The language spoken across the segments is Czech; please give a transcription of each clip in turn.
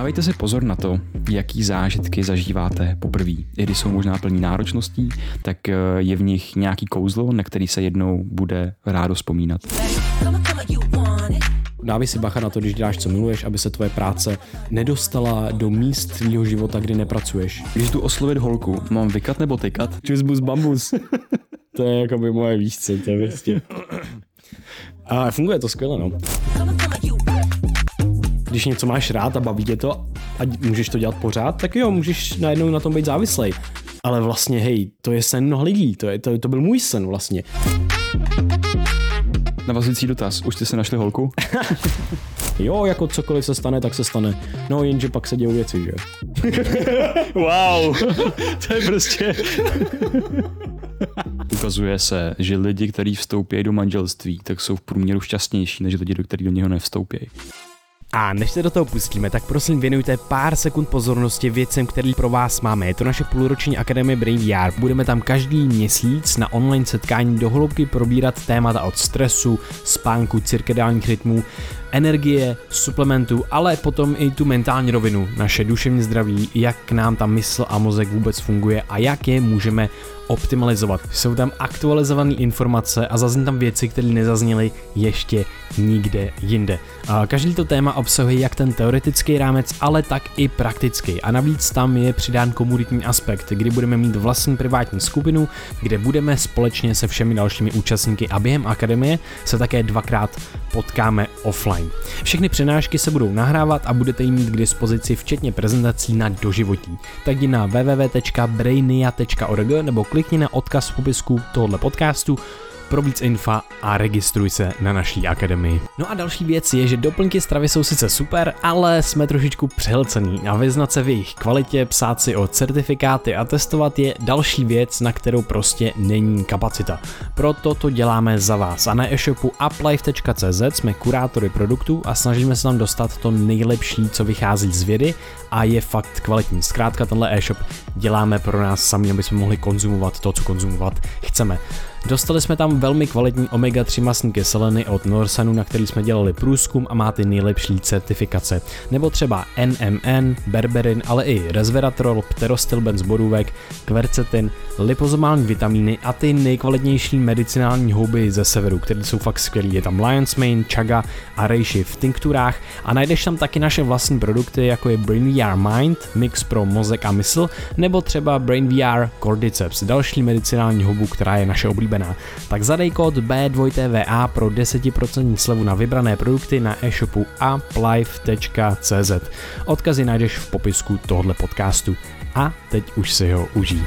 Dávejte si pozor na to, jaký zážitky zažíváte poprvé. I když jsou možná plní náročností, tak eh, je v nich nějaký kouzlo, na který se jednou bude rádo vzpomínat. Dávej si bacha na to, když děláš, co miluješ, aby se tvoje práce nedostala do míst tvýho života, kdy nepracuješ. Když tu oslovit holku, mám vykat nebo tykat? Čusbus bambus. to je jako by moje výšce, to je vlastně. A funguje to skvěle, no. Když něco máš rád a baví tě to a můžeš to dělat pořád, tak jo, můžeš najednou na tom být závislej. Ale vlastně, hej, to je sen mnoha lidí, to, je, to, to byl můj sen vlastně. Navazující dotaz, už jste se našli holku? Jo, jako cokoliv se stane, tak se stane. No jenže pak se dějou věci, že? wow, to je prostě... Ukazuje se, že lidi, kteří vstoupí do manželství, tak jsou v průměru šťastnější, než lidi, kteří do něho nevstoupí. A než se do toho pustíme, tak prosím věnujte pár sekund pozornosti věcem, který pro vás máme. Je to naše půlroční akademie Brain VR. Budeme tam každý měsíc na online setkání dohloubky probírat témata od stresu, spánku, cirkadiálních rytmů, energie, suplementů, ale potom i tu mentální rovinu, naše duševní zdraví, jak nám ta mysl a mozek vůbec funguje a jak je můžeme optimalizovat. Jsou tam aktualizované informace a zazní tam věci, které nezazněly ještě nikde jinde. A každý to téma obsahuje jak ten teoretický rámec, ale tak i praktický. A navíc tam je přidán komunitní aspekt, kdy budeme mít vlastní privátní skupinu, kde budeme společně se všemi dalšími účastníky a během akademie se také dvakrát potkáme offline. Všechny přenášky se budou nahrávat a budete ji mít k dispozici včetně prezentací na doživotí. Tak jdi na www.brainia.org nebo klikni na odkaz v popisku tohoto podcastu pro víc infa a registruj se na naší akademii. No a další věc je, že doplňky stravy jsou sice super, ale jsme trošičku přehlcený a vyznat se v jejich kvalitě, psát si o certifikáty a testovat je další věc, na kterou prostě není kapacita. Proto to děláme za vás a na e-shopu uplife.cz jsme kurátory produktů a snažíme se tam dostat to nejlepší, co vychází z vědy a je fakt kvalitní. Zkrátka tenhle e-shop děláme pro nás sami, aby jsme mohli konzumovat to, co konzumovat chceme. Dostali jsme tam velmi kvalitní omega-3 masní kyseliny od Norsanu, na který jsme dělali průzkum a má ty nejlepší certifikace. Nebo třeba NMN, berberin, ale i resveratrol, pterostilben z borůvek, kvercetin, lipozomální vitamíny a ty nejkvalitnější medicinální houby ze severu, které jsou fakt skvělý. Je tam Lion's Mane, Chaga a Reishi v tinkturách a najdeš tam taky naše vlastní produkty, jako je Brain VR Mind, mix pro mozek a mysl, nebo třeba Brain VR Cordyceps, další medicinální houbu, která je naše oblíbená oblíbená. Tak zadej kód B2TVA pro 10% slevu na vybrané produkty na e-shopu uplife.cz. Odkazy najdeš v popisku tohoto podcastu. A teď už si ho užij.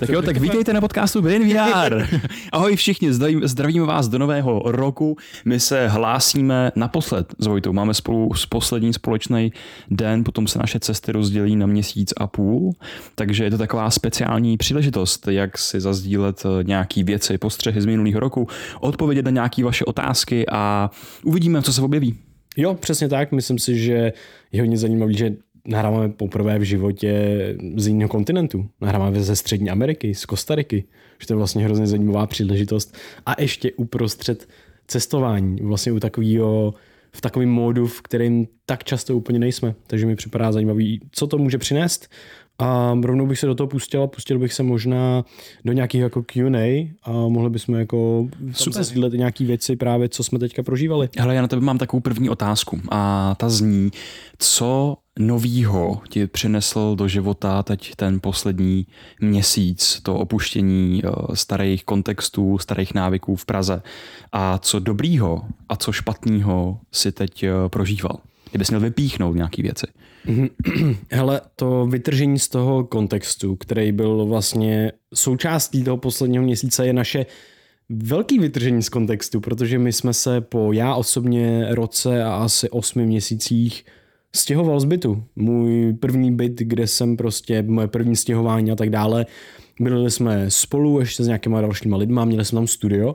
Tak jo, tak vítejte na podcastu Brain VR. Ahoj všichni, zdravím, zdravíme vás do nového roku. My se hlásíme naposled s Vojtou. Máme spolu s poslední společný den, potom se naše cesty rozdělí na měsíc a půl, takže je to taková speciální příležitost, jak si zazdílet eh, nějaký věci, postřehy z minulého roku, odpovědět na nějaké vaše otázky a uvidíme, co se objeví. Jo, přesně tak. Myslím si, že je hodně zajímavý, že nahráváme poprvé v životě z jiného kontinentu. Nahráváme ze Střední Ameriky, z Kostariky, že to je vlastně hrozně zajímavá příležitost. A ještě uprostřed cestování, vlastně u takového v takovém módu, v kterém tak často úplně nejsme. Takže mi připadá zajímavý, co to může přinést a rovnou bych se do toho pustil a pustil bych se možná do nějakých jako Q&A a mohli bychom jako Super. sdílet nějaké věci právě, co jsme teďka prožívali. Hele, já na tebe mám takovou první otázku a ta zní, co novýho ti přinesl do života teď ten poslední měsíc, to opuštění eh, starých kontextů, starých návyků v Praze a co dobrýho a co špatného si teď eh, prožíval? Kdybys měl vypíchnout nějaké věci. Hele, to vytržení z toho kontextu, který byl vlastně součástí toho posledního měsíce, je naše velký vytržení z kontextu, protože my jsme se po já osobně roce a asi osmi měsících stěhoval z bytu. Můj první byt, kde jsem prostě, moje první stěhování a tak dále, byli jsme spolu ještě s nějakýma dalšíma lidma, měli jsme tam studio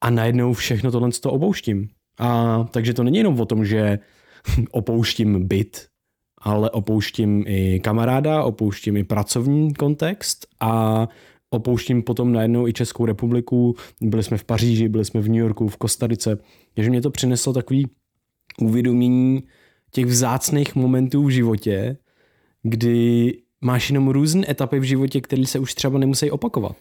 a najednou všechno tohle to opouštím. A takže to není jenom o tom, že opouštím byt, ale opouštím i kamaráda, opouštím i pracovní kontext a opouštím potom najednou i Českou republiku, byli jsme v Paříži, byli jsme v New Yorku, v Kostarice, takže mě to přineslo takový uvědomění těch vzácných momentů v životě, kdy máš jenom různé etapy v životě, které se už třeba nemusí opakovat.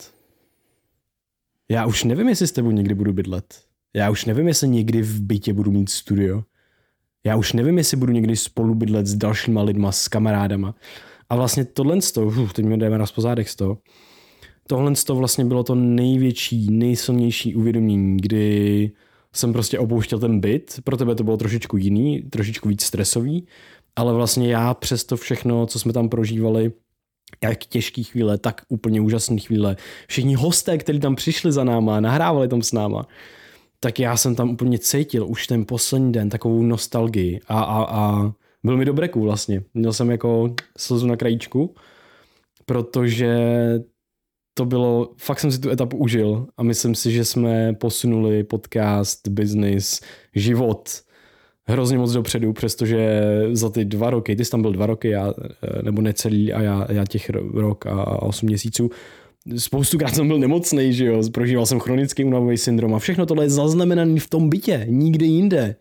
Já už nevím, jestli s tebou někdy budu bydlet. Já už nevím, jestli někdy v bytě budu mít studio. Já už nevím, jestli budu někdy spolu bydlet s dalšíma lidma, s kamarádama. A vlastně tohle z toho, teď mi jdeme na pozádek z toho, tohle z toho vlastně bylo to největší, nejsilnější uvědomění, kdy jsem prostě opouštěl ten byt, pro tebe to bylo trošičku jiný, trošičku víc stresový, ale vlastně já přes to všechno, co jsme tam prožívali, jak těžký chvíle, tak úplně úžasné chvíle. Všichni hosté, kteří tam přišli za náma, nahrávali tam s náma, tak já jsem tam úplně cítil už ten poslední den takovou nostalgii a, a, a byl mi dobré vlastně. Měl jsem jako slzu na krajíčku, protože to bylo, fakt jsem si tu etapu užil a myslím si, že jsme posunuli podcast, business, život hrozně moc dopředu, přestože za ty dva roky, ty jsi tam byl dva roky, já, nebo necelý a já, já těch rok a osm měsíců, spoustukrát jsem byl nemocný, že jo, prožíval jsem chronický únavový syndrom a všechno tohle je zaznamenané v tom bytě, nikde jinde.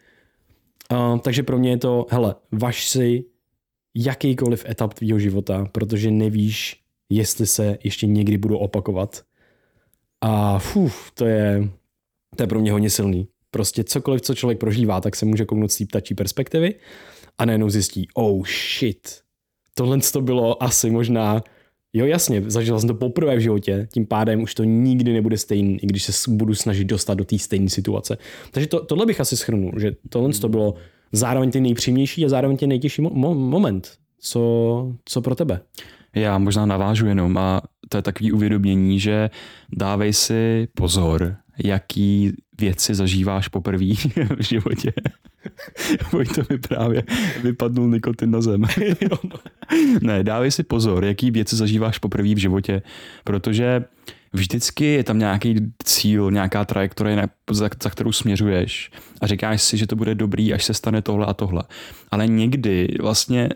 Uh, takže pro mě je to, hele, vaš si jakýkoliv etap tvýho života, protože nevíš, jestli se ještě někdy budou opakovat. A fuf, to je, to je pro mě hodně silný. Prostě cokoliv, co člověk prožívá, tak se může kouknout z té ptačí perspektivy a najednou zjistí, oh shit, tohle to bylo asi možná Jo, jasně, zažil jsem to poprvé v životě, tím pádem už to nikdy nebude stejný, i když se budu snažit dostat do té stejné situace. Takže to, tohle bych asi schrnul, že tohle to bylo zároveň ten nejpříjemnější a zároveň ten nejtěžší mo- moment. Co, co pro tebe? Já možná navážu jenom a to je takový uvědomění, že dávej si pozor, jaký věci zažíváš poprvé v životě. To mi právě vypadnul nikotin na zem. ne, dávej si pozor, jaký věci zažíváš poprvé v životě, protože vždycky je tam nějaký cíl, nějaká trajektorie, za, za kterou směřuješ a říkáš si, že to bude dobrý, až se stane tohle a tohle. Ale někdy vlastně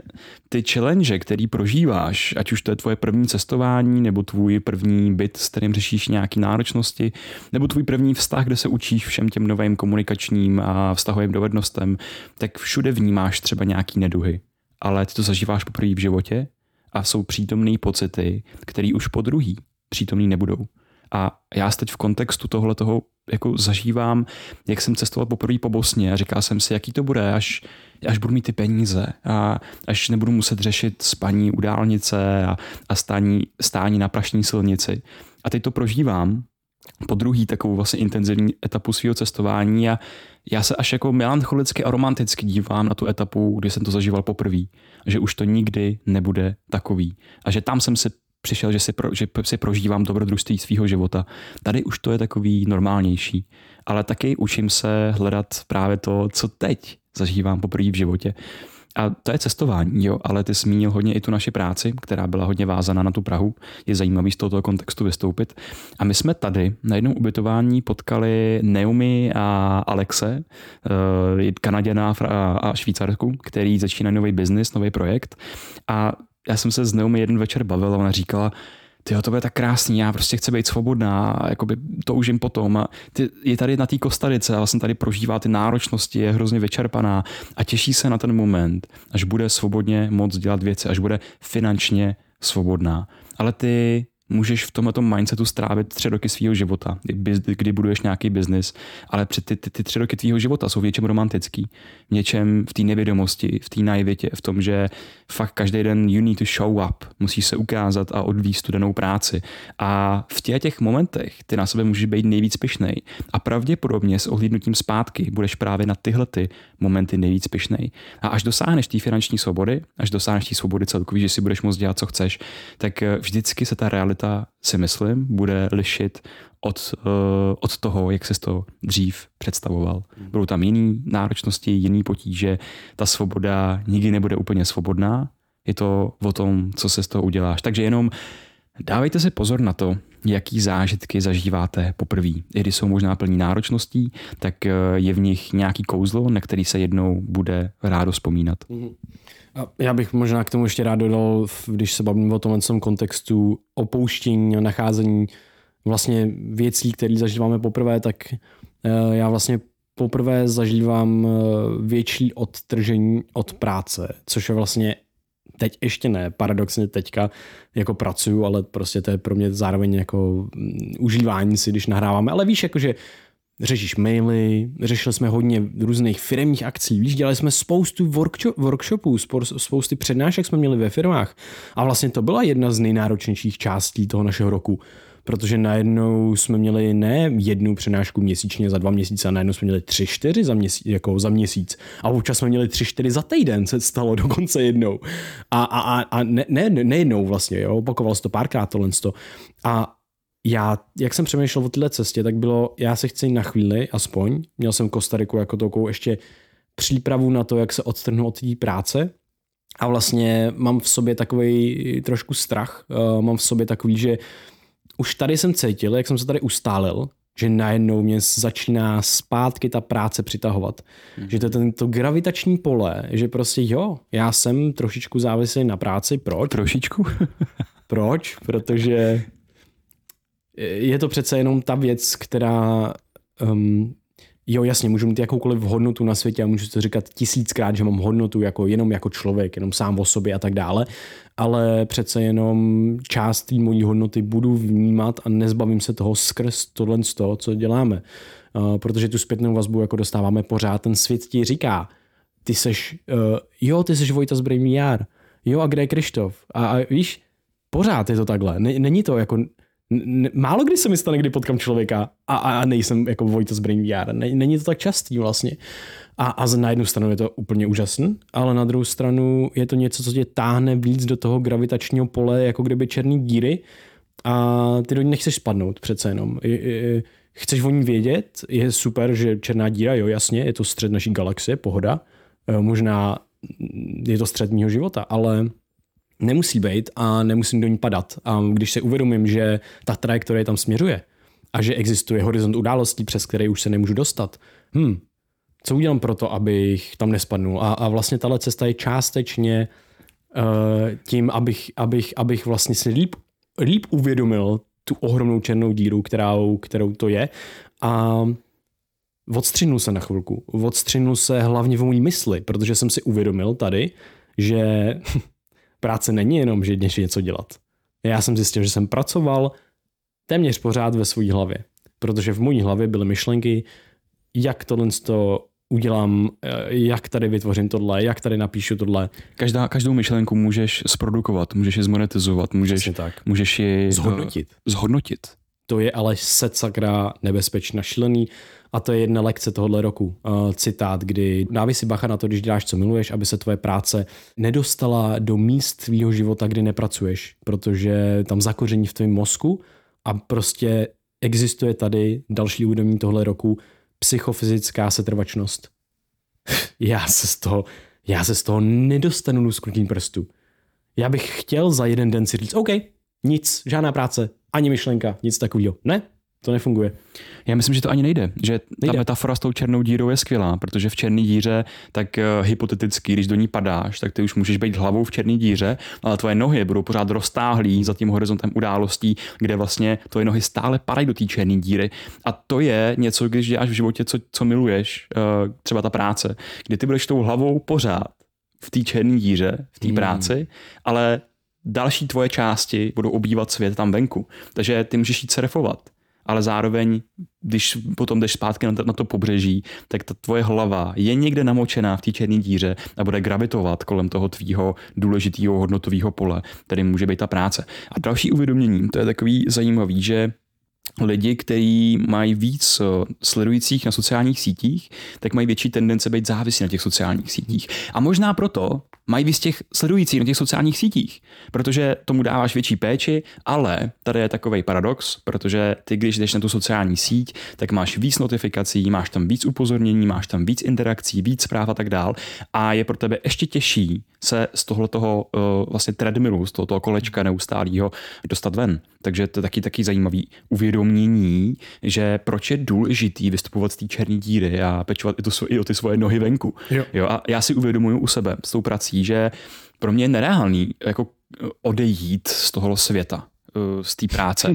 ty challenge, který prožíváš, ať už to je tvoje první cestování, nebo tvůj první byt, s kterým řešíš nějaké náročnosti, nebo tvůj první vztah, kde se učíš všem těm novým komunikačním a vztahovým dovednostem, tak všude vnímáš třeba nějaký neduhy. Ale ty to zažíváš poprvé v životě a jsou přítomné pocity, které už po druhý přítomný nebudou. A já teď v kontextu tohle toho jako zažívám, jak jsem cestoval poprvé po Bosně a říkal jsem si, jaký to bude, až, až budu mít ty peníze a až nebudu muset řešit spaní u dálnice a, a stání, stání na prašní silnici. A teď to prožívám po druhý takovou vlastně intenzivní etapu svého cestování a já se až jako melancholicky a romanticky dívám na tu etapu, kdy jsem to zažíval poprvé. Že už to nikdy nebude takový. A že tam jsem si přišel, že si, pro, že si prožívám dobrodružství svého života. Tady už to je takový normálnější. Ale taky učím se hledat právě to, co teď zažívám poprvé v životě. A to je cestování, jo, ale ty zmínil hodně i tu naši práci, která byla hodně vázaná na tu Prahu. Je zajímavý z tohoto kontextu vystoupit. A my jsme tady na jednom ubytování potkali Neumi a Alexe, eh, Kanaděna a Švýcarsku, který začínají nový biznis, nový projekt. A já jsem se s Neumi jeden večer bavil a ona říkala, ty to bude tak krásný, já prostě chci být svobodná a jakoby to už jim potom. A ty, je tady na té kostarice a vlastně tady prožívá ty náročnosti, je hrozně vyčerpaná a těší se na ten moment, až bude svobodně moc dělat věci, až bude finančně svobodná. Ale ty můžeš v tomto mindsetu strávit tři roky svého života, kdy buduješ nějaký biznis, ale před ty, ty, ty tři roky tvýho života jsou v něčem romantický, v něčem v té nevědomosti, v té naivitě, v tom, že fakt každý den you need to show up, musíš se ukázat a odvíst tu danou práci. A v těch, těch momentech ty na sebe můžeš být nejvíc pišnej. A pravděpodobně s ohlídnutím zpátky budeš právě na tyhle ty momenty nejvíc pišnej. A až dosáhneš té finanční svobody, až dosáhneš té svobody celkový, že si budeš moct dělat, co chceš, tak eh, vždycky se ta realita, si myslím, bude lišit od, uh, od toho, jak se to dřív představoval. Hmm. Budou tam jiný náročnosti, jiný potíže, ta svoboda nikdy nebude úplně svobodná, je to o tom, co se z toho uděláš. Takže jenom dávejte si pozor na to, jaký zážitky zažíváte poprvé. I když jsou možná plní náročností, tak eh, je v nich nějaký kouzlo, na který se jednou bude rádo vzpomínat. Mm-hmm. Já bych možná k tomu ještě rád dodal, když se bavím o tomhle kontextu opouštění a nacházení vlastně věcí, které zažíváme poprvé, tak eh, já vlastně poprvé zažívám eh, větší odtržení od práce, což je vlastně teď ještě ne, paradoxně teďka jako pracuju, ale prostě to je pro mě zároveň jako mm, užívání si, když nahráváme, ale víš, jakože řešíš maily, řešili jsme hodně různých firmních akcí, víš, dělali jsme spoustu workshopů, spousty přednášek jsme měli ve firmách a vlastně to byla jedna z nejnáročnějších částí toho našeho roku, protože najednou jsme měli ne jednu přednášku měsíčně za dva měsíce, a najednou jsme měli tři, čtyři za měsíc, jako za měsíc. A občas jsme měli tři, čtyři za týden, se stalo dokonce jednou. A, a, a ne, ne, ne jednou vlastně, jo, opakovalo se to párkrát tohle. A já, jak jsem přemýšlel o této cestě, tak bylo, já se chci na chvíli aspoň, měl jsem Kostariku jako takovou ještě přípravu na to, jak se odtrhnu od té práce, a vlastně mám v sobě takový trošku strach, uh, mám v sobě takový, že už tady jsem cítil, jak jsem se tady ustálil, že najednou mě začíná zpátky ta práce přitahovat. Mm-hmm. Že to je tento gravitační pole, že prostě jo, já jsem trošičku závislý na práci. Proč? Trošičku? Proč? Protože je to přece jenom ta věc, která um, jo, jasně, můžu mít jakoukoliv hodnotu na světě a můžu to říkat tisíckrát, že mám hodnotu jako jenom jako člověk, jenom sám o sobě a tak dále, ale přece jenom část té mojí hodnoty budu vnímat a nezbavím se toho skrz tohle z toho, co děláme. Uh, protože tu zpětnou vazbu jako dostáváme pořád, ten svět ti říká, ty seš, uh, jo, ty seš Vojta z jo, a kde je Krištof? A, a víš, pořád je to takhle. Není to jako málo kdy se mi stane, kdy potkám člověka a, a, a nejsem jako Vojta z Brain VR. Není to tak častý vlastně. A, a na jednu stranu je to úplně úžasný, ale na druhou stranu je to něco, co tě táhne víc do toho gravitačního pole, jako kdyby černý díry a ty do ní nechceš spadnout přece jenom. Je, je, chceš o ní vědět, je super, že černá díra, jo jasně, je to střed naší galaxie, pohoda, e, možná je to střed života, ale nemusí být a nemusím do ní padat. A když se uvědomím, že ta trajektorie tam směřuje a že existuje horizont událostí, přes který už se nemůžu dostat, hm, co udělám pro to, abych tam nespadnul? A, a vlastně tahle cesta je částečně uh, tím, abych, abych, abych vlastně si líp, líp uvědomil tu ohromnou černou díru, kterou, kterou to je. A odstřinul se na chvilku. Odstřinul se hlavně v mojí mysli, protože jsem si uvědomil tady, že práce není jenom, že jdeš něco dělat. Já jsem zjistil, že jsem pracoval téměř pořád ve své hlavě, protože v mojí hlavě byly myšlenky, jak tohle to udělám, eh, jak tady vytvořím tohle, jak tady napíšu tohle. Každá, každou myšlenku můžeš zprodukovat, můžeš ji zmonetizovat, můžeš, tak. můžeš ji zhodnotit. Uh, zhodnotit. To je ale set sakra nebezpečná šlený a to je jedna lekce tohohle roku. Uh, citát, kdy dávej si bacha na to, když děláš, co miluješ, aby se tvoje práce nedostala do míst tvýho života, kdy nepracuješ, protože tam zakoření v tvém mozku a prostě existuje tady další údobní tohle roku psychofyzická setrvačnost. já se z toho, já se z toho nedostanu lusknutím prstu. Já bych chtěl za jeden den si říct, OK, nic, žádná práce, ani myšlenka, nic takového. Ne, to nefunguje. Já myslím, že to ani nejde. Že nejde. ta metafora s tou černou dírou je skvělá, protože v černé díře, tak uh, hypoteticky, když do ní padáš, tak ty už můžeš být hlavou v černé díře, ale tvoje nohy budou pořád roztáhlý za tím horizontem událostí, kde vlastně tvoje nohy stále padají do té černé díry. A to je něco, když děláš v životě, co, co miluješ, uh, třeba ta práce, kdy ty budeš tou hlavou pořád v té černé díře, v té hmm. práci, ale další tvoje části budou obývat svět tam venku. Takže ty můžeš jít surfovat ale zároveň, když potom jdeš zpátky na to, na to pobřeží, tak ta tvoje hlava je někde namočená v té černé díře a bude gravitovat kolem toho tvýho důležitého hodnotového pole, který může být ta práce. A další uvědomění, to je takový zajímavý, že lidi, kteří mají víc eh, sledujících na sociálních sítích, tak mají větší tendence být závislí na těch sociálních sítích. A možná proto mají víc těch sledujících na těch sociálních sítích, protože tomu dáváš větší péči, ale tady je takový paradox, protože ty, když jdeš na tu sociální síť, tak máš víc notifikací, máš tam víc upozornění, máš tam víc interakcí, víc zpráv a tak dál a je pro tebe ještě těžší se z tohle toho uh, vlastně treadmillu, z toho, kolečka neustálého dostat ven. Takže to je taky taky zajímavý uvědomění, že proč je důležitý vystupovat z té černé díry a pečovat i, to, i o ty svoje nohy venku. Jo. Jo, a já si uvědomuju u sebe s tou prací, že pro mě je nereálný jako odejít z toho světa Eh, z té práce.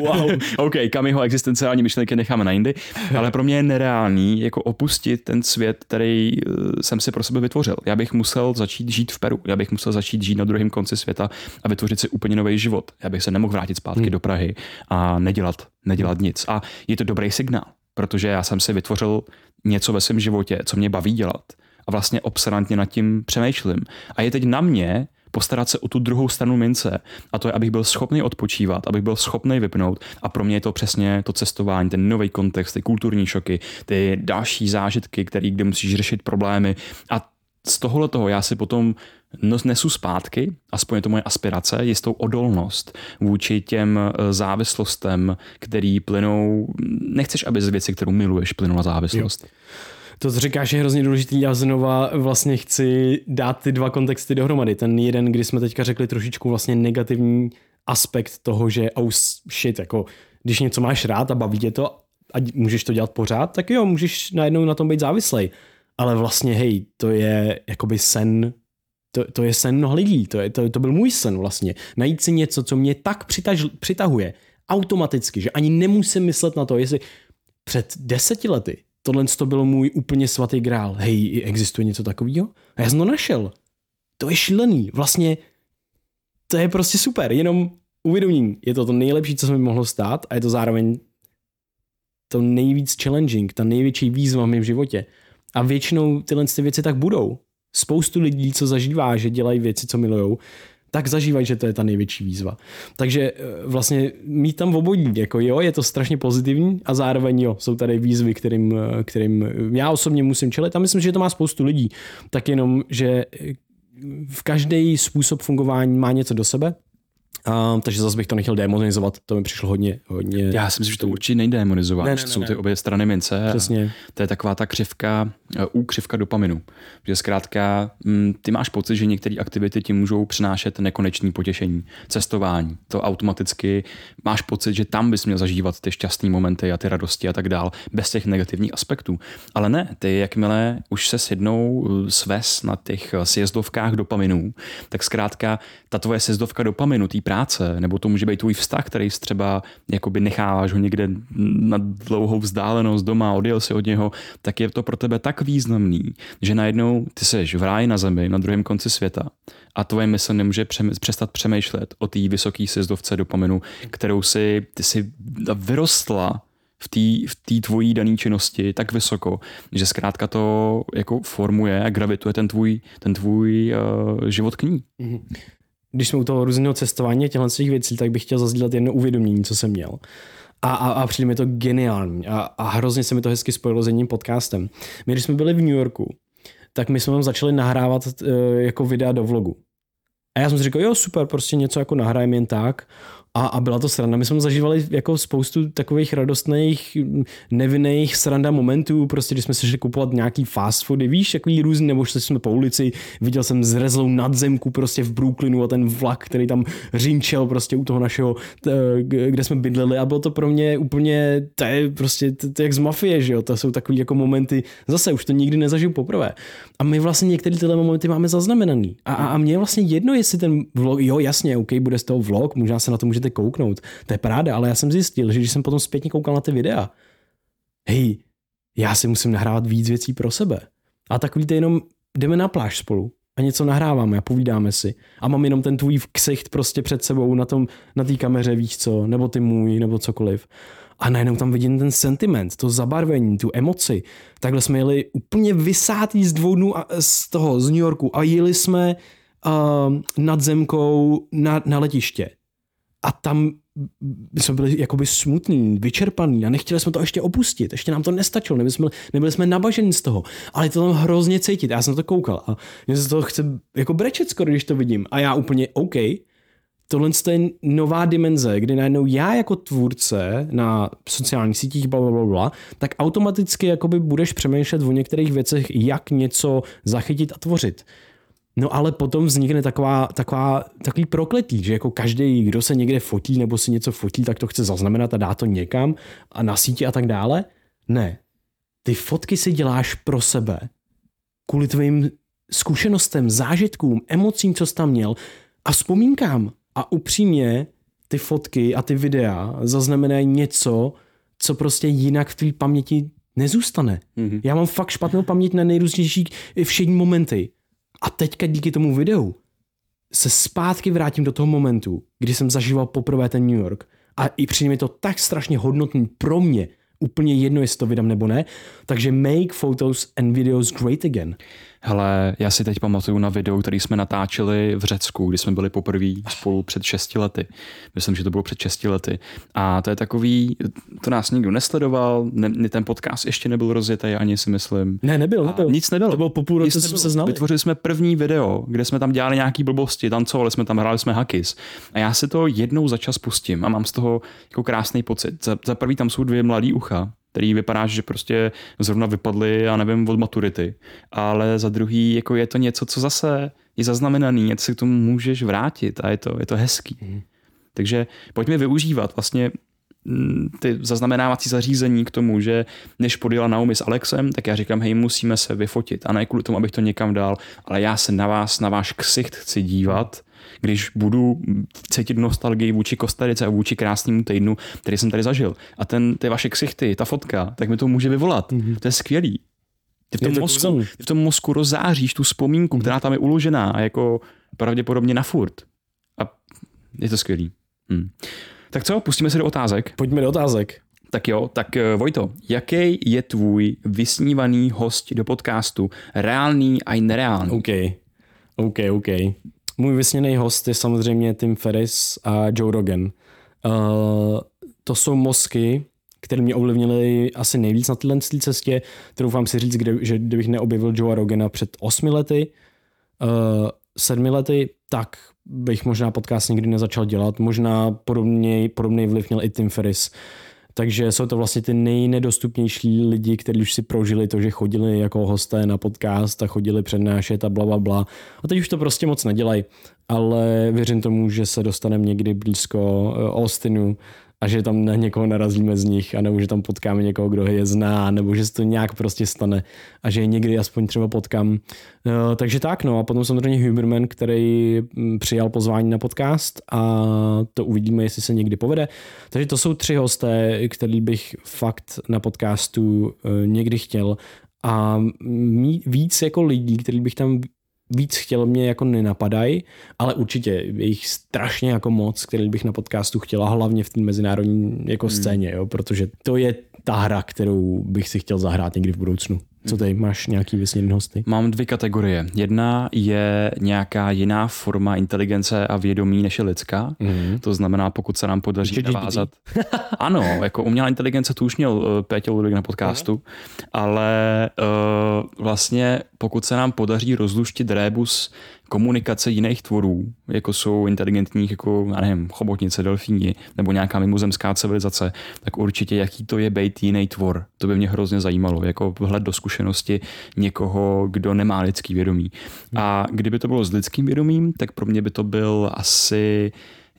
wow. OK, kam jeho existenciální myšlenky necháme na jindy, ale pro mě je nereálný jako opustit ten svět, který eh, jsem si pro sebe vytvořil. Já bych musel začít žít v Peru, já bych musel začít žít na druhém konci světa a vytvořit si úplně nový život. Já bych se nemohl vrátit zpátky hmm. do Prahy a nedělat, nedělat nic. A je to dobrý signál, protože já jsem si vytvořil něco ve svém životě, co mě baví dělat a vlastně obsrantně nad tím přemýšlím. A je teď na mě, postarat se o tu druhou stranu mince. A to je, abych byl schopný odpočívat, abych byl schopný vypnout. A pro mě je to přesně to cestování, ten nový kontext, ty kulturní šoky, ty další zážitky, který, kde musíš řešit problémy. A z tohohle toho já si potom nesu zpátky, aspoň je to moje aspirace, jistou odolnost vůči těm eh, závislostem, který plynou, nechceš, aby z věci, kterou miluješ, plynula závislost. Jo to, co říkáš, je hrozně důležitý. Já znova vlastně chci dát ty dva kontexty dohromady. Ten jeden, kdy jsme teďka řekli trošičku vlastně negativní aspekt toho, že oh shit, jako když něco máš rád a baví tě to a můžeš to dělat pořád, tak jo, můžeš najednou na tom být závislej. Ale vlastně, hej, to je jakoby sen to, to je sen mnoha lidí, to, je, to, to byl můj sen vlastně. Najít si něco, co mě tak přitaž, přitahuje automaticky, že ani nemusím myslet na to, jestli před deseti lety tohle to byl můj úplně svatý grál. Hej, existuje něco takového? A já jsem to našel. To je šílený. Vlastně to je prostě super. Jenom uvědomím, je to to nejlepší, co se mi mohlo stát a je to zároveň to nejvíc challenging, ta největší výzva v mém životě. A většinou tyhle ty věci tak budou. Spoustu lidí, co zažívá, že dělají věci, co milujou, tak zažívají, že to je ta největší výzva. Takže eh, vlastně mít tam obojí, jako jo, je to strašně pozitivní a zároveň jo, jsou tady výzvy, kterým, eh, kterým já osobně musím čelit a myslím, že to má spoustu lidí. Tak jenom, že eh, v každý způsob fungování má něco do sebe Uh, takže zase bych to nechtěl demonizovat, to mi přišlo hodně. hodně... Já si myslím, že to určitě nejde demonizovat, ne, ne, ne, jsou ty obě strany mince. Přesně. To je taková ta křivka, uh, křivka dopaminu. Že zkrátka m, ty máš pocit, že některé aktivity ti můžou přinášet nekonečné potěšení. Cestování, to automaticky máš pocit, že tam bys měl zažívat ty šťastné momenty a ty radosti a tak dál, bez těch negativních aspektů. Ale ne, ty jakmile už se sjednou eh, sves na těch sjezdovkách dopaminů, tak zkrátka ta tvoje sjezdovka dopaminu, tý práce, nebo to může být tvůj vztah, který třeba jakoby necháváš ho někde na dlouhou vzdálenost doma, odjel si od něho, tak je to pro tebe tak významný, že najednou ty seš v ráji na zemi, na druhém konci světa a tvoje mysl nemůže přestat přemýšlet o té vysoké sezdovce dopaminu, kterou si, ty si vyrostla v té v tvojí dané činnosti tak vysoko, že zkrátka to jako formuje a gravituje ten tvůj, ten tvůj uh, život k ní. Mm-hmm když jsme u toho různého cestování a těchto svých věcí, tak bych chtěl zazdílet jedno uvědomění, co jsem měl. A, a, a přijde mi to geniální a, a hrozně se mi to hezky spojilo s jedním podcastem. My, když jsme byli v New Yorku, tak my jsme tam začali nahrávat uh, jako videa do vlogu. A já jsem si říkal, jo, super, prostě něco jako nahrajeme jen tak. A, a byla to sranda. My jsme zažívali jako spoustu takových radostných, nevinných sranda momentů, prostě když jsme se šli kupovat nějaký fast foody, víš, takový různý, nebo šli jsme po ulici, viděl jsem zrezlou nadzemku prostě v Brooklynu a ten vlak, který tam řinčel prostě u toho našeho, kde jsme bydleli a bylo to pro mě úplně, to je prostě to, to jak z mafie, že jo, to jsou takový jako momenty, zase už to nikdy nezažiju poprvé. A my vlastně některé tyhle momenty máme zaznamenaný. A, a, a mě je vlastně jedno, jestli ten vlog, jo, jasně, OK, bude z toho vlog, možná se na to může můžete kouknout. To je práda, ale já jsem zjistil, že když jsem potom zpětně koukal na ty videa, hej, já si musím nahrávat víc věcí pro sebe. A takový to jenom jdeme na pláž spolu a něco nahráváme a povídáme si. A mám jenom ten tvůj ksicht prostě před sebou na tom, na té kameře, víš co, nebo ty můj, nebo cokoliv. A najednou tam vidím ten sentiment, to zabarvení, tu emoci. Takhle jsme jeli úplně vysátý z dvou dnů z toho, z New Yorku a jeli jsme uh, nad zemkou na, na letiště a tam jsme byli jakoby smutný, vyčerpaný a nechtěli jsme to ještě opustit. Ještě nám to nestačilo, nebyli jsme, nebyli jsme nabaženi z toho. Ale to tam hrozně cítit. Já jsem to koukal a mě se to chce jako brečet skoro, když to vidím. A já úplně OK, tohle je nová dimenze, kdy najednou já jako tvůrce na sociálních sítích, bla, bla, bla tak automaticky jakoby budeš přemýšlet o některých věcech, jak něco zachytit a tvořit. No ale potom vznikne taková, taková, takový prokletí, že jako každý, kdo se někde fotí nebo si něco fotí, tak to chce zaznamenat a dá to někam a na síti a tak dále. Ne. Ty fotky si děláš pro sebe. Kvůli tvým zkušenostem, zážitkům, emocím, co jsi tam měl a vzpomínkám. A upřímně ty fotky a ty videa zaznamenají něco, co prostě jinak v tvý paměti nezůstane. Mm-hmm. Já mám fakt špatnou paměť na nejrůznější všední momenty. A teďka díky tomu videu se zpátky vrátím do toho momentu, kdy jsem zažíval poprvé ten New York. A i přijde mi to tak strašně hodnotný pro mě, úplně jedno, jestli to vydám nebo ne. Takže make photos and videos great again. Hele, já si teď pamatuju na video, který jsme natáčeli v Řecku, kdy jsme byli poprvé spolu před 6 lety. Myslím, že to bylo před 6 lety. A to je takový, to nás nikdo nesledoval, ne, ten podcast ještě nebyl rozjetý, ani si myslím. Ne, nebyl, nebyl. A nic nebylo. To bylo po půl roce, jsme se znali. Vytvořili jsme první video, kde jsme tam dělali nějaký blbosti, tancovali jsme tam, hráli jsme hakis. A já si to jednou za čas pustím a mám z toho jako krásný pocit. Za, za prvý tam jsou dvě mladý ucha, který vypadá, že prostě zrovna vypadly, já nevím, od maturity. Ale za druhý, jako je to něco, co zase je zaznamenaný, něco si k tomu můžeš vrátit a je to, je to hezký. Mm. Takže pojďme využívat vlastně ty zaznamenávací zařízení k tomu, že než podjela Naomi s Alexem, tak já říkám, hej, musíme se vyfotit a ne kvůli tomu, abych to někam dal, ale já se na vás, na váš ksicht chci dívat když budu cítit nostalgii vůči Kostarice a vůči krásnému týdnu, který jsem tady zažil. A ten, ty vaše ksichty, ta fotka, tak mi to může vyvolat. Mm-hmm. To je skvělý. Ty v, tom to mozku, ty v tom mozku rozzáříš tu vzpomínku, mm-hmm. která tam je uložená a jako pravděpodobně na furt. A je to skvělý. Hm. Tak co, pustíme se do otázek? Pojďme do otázek. Tak jo, tak eh, Vojto, jaký je tvůj vysnívaný host do podcastu? Reálný a i nereálný? OK, OK, OK. Můj vysněný host je samozřejmě Tim Ferris a Joe Rogan. Uh, to jsou mozky, které mě ovlivnily asi nejvíc na této cestě. Troufám si říct, kde, že kdybych neobjevil Joe Rogana před osmi lety, uh, sedmi lety, tak bych možná podcast nikdy nezačal dělat. Možná podobný, podobný vliv měl i Tim Ferris. Takže jsou to vlastně ty nejnedostupnější lidi, kteří už si prožili to, že chodili jako hosté na podcast a chodili přednášet a bla, bla, bla. A teď už to prostě moc nedělají. Ale věřím tomu, že se dostaneme někdy blízko eh, Austinu a že tam na někoho narazíme z nich, a nebo že tam potkáme někoho, kdo je zná, nebo že se to nějak prostě stane a že je někdy aspoň třeba potkám. Uh, takže tak, no a potom samozřejmě Huberman, který mm, přijal pozvání na podcast a to uvidíme, jestli se někdy povede. Takže to jsou tři hosté, který bych fakt na podcastu uh, někdy chtěl a víc jako lidí, který bych tam víc chtěl, mě jako nenapadají, ale určitě je jich strašně jako moc, který bych na podcastu chtěla, hlavně v té mezinárodní jako hmm. scéně, jo, protože to je ta hra, kterou bych si chtěl zahrát někdy v budoucnu. Co tady máš nějaký vysněný hosty? Mám dvě kategorie. Jedna je nějaká jiná forma inteligence a vědomí než je lidská. Mm-hmm. To znamená, pokud se nám podaří navázat. ano, jako umělá inteligence, tu už měl uh, Pétě Ludvík na podcastu, mm-hmm. ale uh, vlastně pokud se nám podaří rozluštit rébus komunikace jiných tvorů, jako jsou inteligentní, jako, já nevím, chobotnice, delfíni, nebo nějaká mimozemská civilizace, tak určitě jaký to je být jiný tvor. To by mě hrozně zajímalo, jako vhled do zkušenosti někoho, kdo nemá lidský vědomí. A kdyby to bylo s lidským vědomím, tak pro mě by to byl asi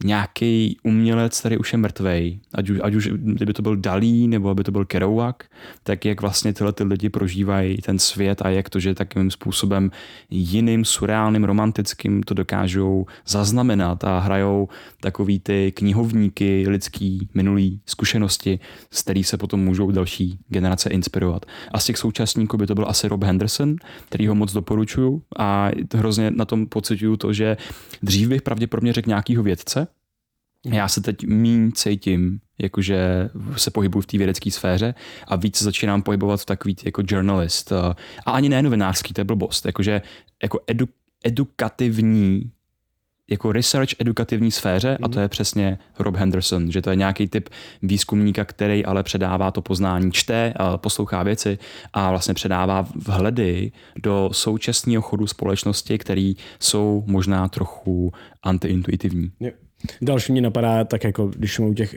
nějaký umělec, který už je mrtvej, ať už, ať už kdyby to byl Dalí nebo aby to byl Kerouac, tak jak vlastně tyhle ty lidi prožívají ten svět a jak to, že takovým způsobem jiným, surreálním, romantickým to dokážou zaznamenat a hrajou takový ty knihovníky lidský minulý zkušenosti, z kterých se potom můžou další generace inspirovat. A z těch současníků by to byl asi Rob Henderson, který ho moc doporučuju a hrozně na tom pocituju to, že dřív bych pravděpodobně řekl nějakýho vědce, já se teď míň cítím, jakože se pohybuju v té vědecké sféře a víc začínám pohybovat v takový jako journalist. Eh, a ani ne novinářský, to je blbost. Jakože jako edu, edukativní jako research edukativní sféře a to je přesně Rob Henderson, že to je nějaký typ výzkumníka, který ale předává to poznání, čte, poslouchá věci a vlastně předává vhledy do současného chodu společnosti, který jsou možná trochu antiintuitivní. Další mě napadá, tak jako když jsme u těch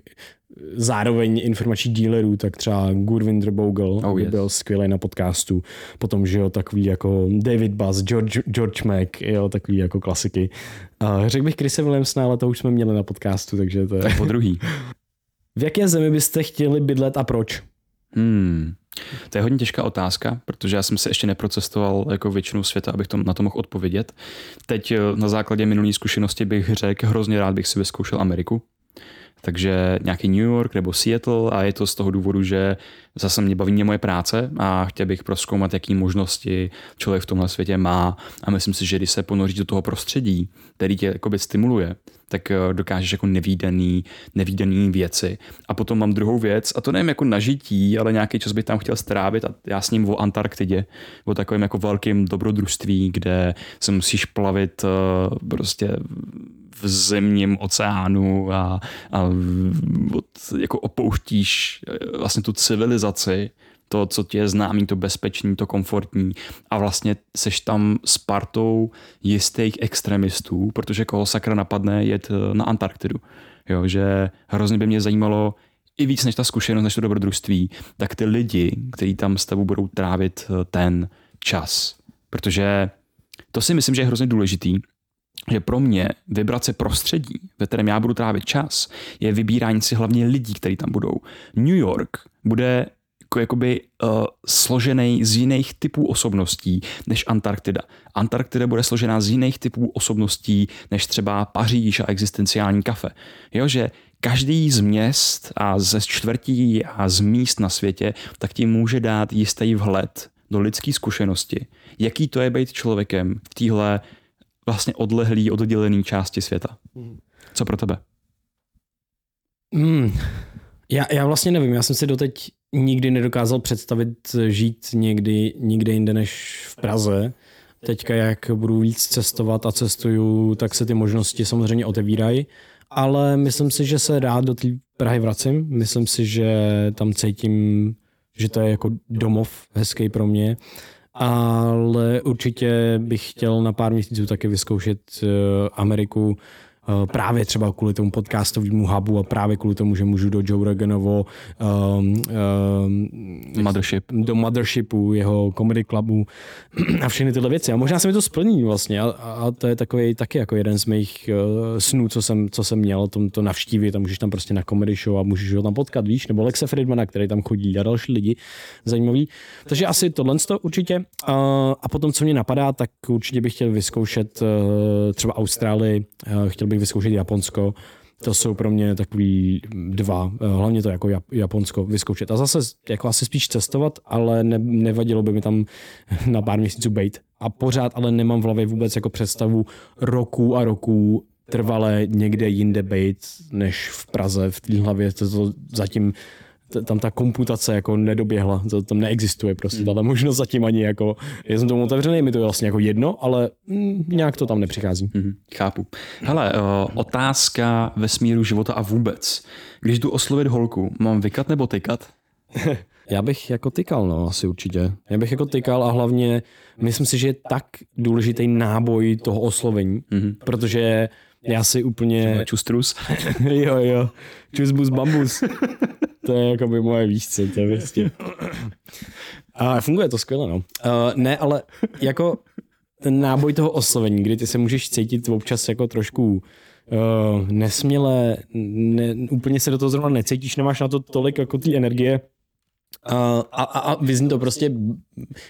zároveň informačních dílerů, tak třeba Gurvinder Bogle oh, yes. byl skvělý na podcastu. Potom, že jo, takový jako David Buzz, George, George Mac, jo, takový jako klasiky. Uh, řekl bych Chrise Williamsona, ale to už jsme měli na podcastu, takže to je... po druhý. v jaké zemi byste chtěli bydlet a proč? Hmm. To je hodně těžká otázka, protože já jsem se ještě neprocestoval jako většinu světa, abych to, na to mohl odpovědět. Teď eh, na základě minulé zkušenosti bych řekl, hrozně rád bych si vyzkoušel Ameriku. Takže nějaký New York nebo Seattle a je to z toho důvodu, že zase mě baví mě moje práce a chtěl bych proskoumat, jaké možnosti člověk v tomhle světě má a myslím si, že když se ponoří do toho prostředí, který tě jakoby stimuluje, tak eh, dokážeš jako nevýdaný, nevýdaný věci. A potom mám druhou věc, a to nevím jako nažití, ale nějaký čas bych tam chtěl strávit a já s ním o Antarktidě, o takovém jako velkým dobrodružství, kde se musíš plavit eh, prostě v zemním oceánu a, a od, jako opouštíš eh, vlastně tu civilizaci, to, co ti je známý, to bezpečný, to komfortní a vlastně seš tam s partou jistých extremistů, protože koho sakra napadne jet eh, na Antarktidu. Jo, že hrozně by mě zajímalo, i víc než ta zkušenost, než to dobrodružství, tak ty lidi, kteří tam s tebou budou trávit eh, ten čas. Protože to si myslím, že je hrozně důležitý, že pro mě vibrace prostředí, ve kterém já budu trávit čas, je vybírání si hlavně lidí, kteří tam budou. New York bude jakoby uh, složený z jiných typů osobností než Antarktida. Antarktida bude složená z jiných typů osobností než třeba Paříž a existenciální kafe. Jo, že každý z měst a ze čtvrtí a z míst na světě tak ti může dát jistý vhled do lidské zkušenosti, jaký to je být člověkem v téhle vlastně odlehlý, oddělený části světa. Co pro tebe? Hmm. Já, já vlastně nevím, já jsem si doteď nikdy nedokázal představit žít někdy, někde jinde než v Praze. Teďka, jak budu víc cestovat a cestuju, tak se ty možnosti samozřejmě otevírají, ale myslím si, že se rád do té Prahy vracím. Myslím si, že tam cítím, že to je jako domov hezký pro mě ale určitě bych chtěl na pár měsíců taky vyzkoušet eh, Ameriku, právě třeba kvůli tomu podcastovému hubu a právě kvůli tomu, že můžu do Joe Roganovo um, um, Mothership. do Mothershipu, jeho comedy clubu a všechny tyhle věci. A možná se mi to splní vlastně a, a to je takový taky jako jeden z mých uh, snů, co jsem, co jsem měl, to, to navštívit a můžeš tam prostě na comedy show a můžeš ho tam potkat, víš, nebo Lexe Friedmana, který tam chodí a další lidi zajímavý. Takže asi tohle to určitě. Uh, a potom, co mě napadá, tak určitě bych chtěl vyzkoušet uh, třeba Austrálii, uh, chtěl bych bych vyzkoušet Japonsko. To jsou pro mě takový dva, eh, hlavně to jako Japonsko vyzkoušet. A zase jako asi spíš cestovat, ale ne, nevadilo by mi tam na pár měsíců být. A pořád ale nemám v hlavě vůbec jako představu roků a roků trvale někde jinde být, než v Praze. V té hlavě to, to zatím tam ta komputace jako nedoběhla, to tam neexistuje prostě, mm. tato možnost zatím ani jako, já jsem tomu otevřený, mi to je vlastně jako jedno, ale mm, nějak to tam nepřichází. Mm, chápu. Hele, uh, otázka vesmíru života a vůbec. Když jdu oslovit holku, mám vykat nebo tykat? Já bych jako tykal, no, asi určitě. Já bych jako tykal a hlavně myslím si, že je tak důležitý náboj toho oslovení, mm-hmm. protože já si úplně... Čustrus. jo, jo. Čusbus bambus. to je jako by moje výšce, to je vlastně. A funguje to skvěle, no. Uh, ne, ale jako ten náboj toho oslovení, kdy ty se můžeš cítit občas jako trošku uh, nesměle, ne, úplně se do toho zrovna necítíš, nemáš na to tolik jako ty energie, a, a, vyzní to prostě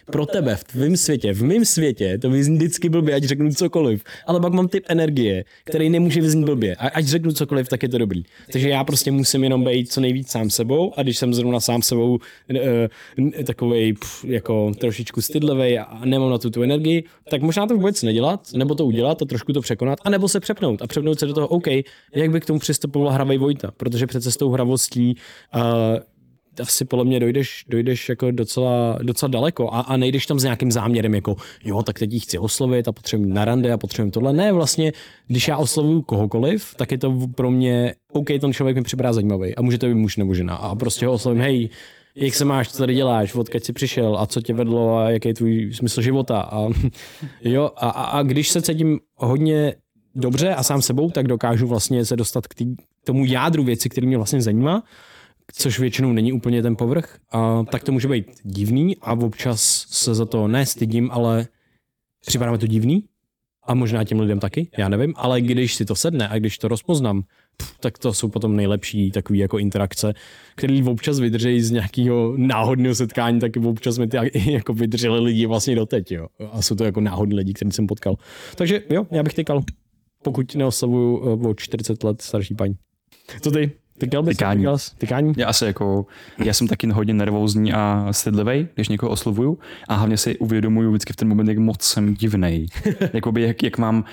pro tebe, v tvém světě, v mém světě, to vyzní vždycky blbě, ať řeknu cokoliv, ale pak mám typ energie, který nemůže vyznít blbě. A ať řeknu cokoliv, tak je to dobrý. Takže já prostě musím jenom být co nejvíc sám sebou a když jsem zrovna sám sebou e, jako trošičku stydlivý a nemám na tu tu energii, tak možná to vůbec nedělat, nebo to udělat a trošku to překonat, a nebo se přepnout a přepnout se do toho, OK, jak by k tomu přistupovala hravej Vojta, protože přece s tou hravostí asi podle mě dojdeš, dojdeš jako docela, docela daleko a, a nejdeš tam s nějakým záměrem, jako jo, tak teď jí chci oslovit a potřebuji na rande a potřebuji tohle. Ne, vlastně, když já oslovuju kohokoliv, tak je to pro mě, OK, ten člověk mi připadá zajímavý a může to být muž nebo žena a prostě ho oslovím, hej, jak se máš, co tady děláš, odkud jsi přišel a co tě vedlo a jaký je tvůj smysl života. A, jo, a, a, a když se cítím hodně dobře a sám sebou, tak dokážu vlastně se dostat k, tý, tomu jádru věci, který mě vlastně zajímá, což většinou není úplně ten povrch, a tak to může být divný a občas se za to nestydím, ale připadá mi to divný a možná těm lidem taky, já nevím, ale když si to sedne a když to rozpoznám, tak to jsou potom nejlepší takové jako interakce, které občas vydrží z nějakého náhodného setkání, tak občas mi ty jako vydrželi lidi vlastně doteď, jo. A jsou to jako náhodní lidi, který jsem potkal. Takže jo, já bych tykal, pokud neoslavuju eh, o 40 let starší paní. Co ty? Tykal bys? Tykání. Tykal jsi? Tykání? Já asi jako, já jsem taky hodně nervózní a stydlivý, když někoho oslovuju a hlavně si uvědomuju vždycky v ten moment, jak moc jsem divnej. Jakoby jak, jak, mám,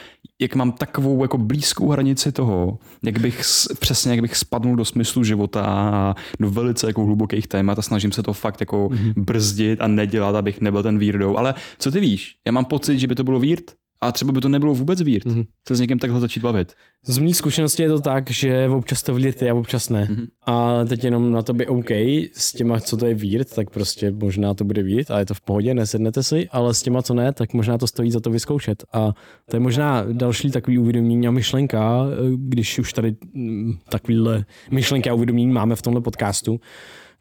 jak mám takovou jako blízkou hranici toho, jak bych přesně jak bych spadnul do smyslu života a do velice jako hlubokých témat a snažím se to fakt jako mm-hmm. brzdit a nedělat, abych nebyl ten weirdo. Ale co ty víš? Já mám pocit, že by to bylo weird a třeba by to nebylo vůbec weird. Mm-hmm. Se s někým takhle začít bavit. Z mých zkušenosti je to tak, že občas to je a občas ne. Mm-hmm. A teď jenom na to by OK, s těma, co to je weird, tak prostě možná to bude weird a je to v pohodě, nesednete si, ale s těma, co ne, tak možná to stojí za to vyzkoušet. A to je možná další takový uvědomění a myšlenka, když už tady mm, takovýhle myšlenky a uvědomění máme v tomhle podcastu,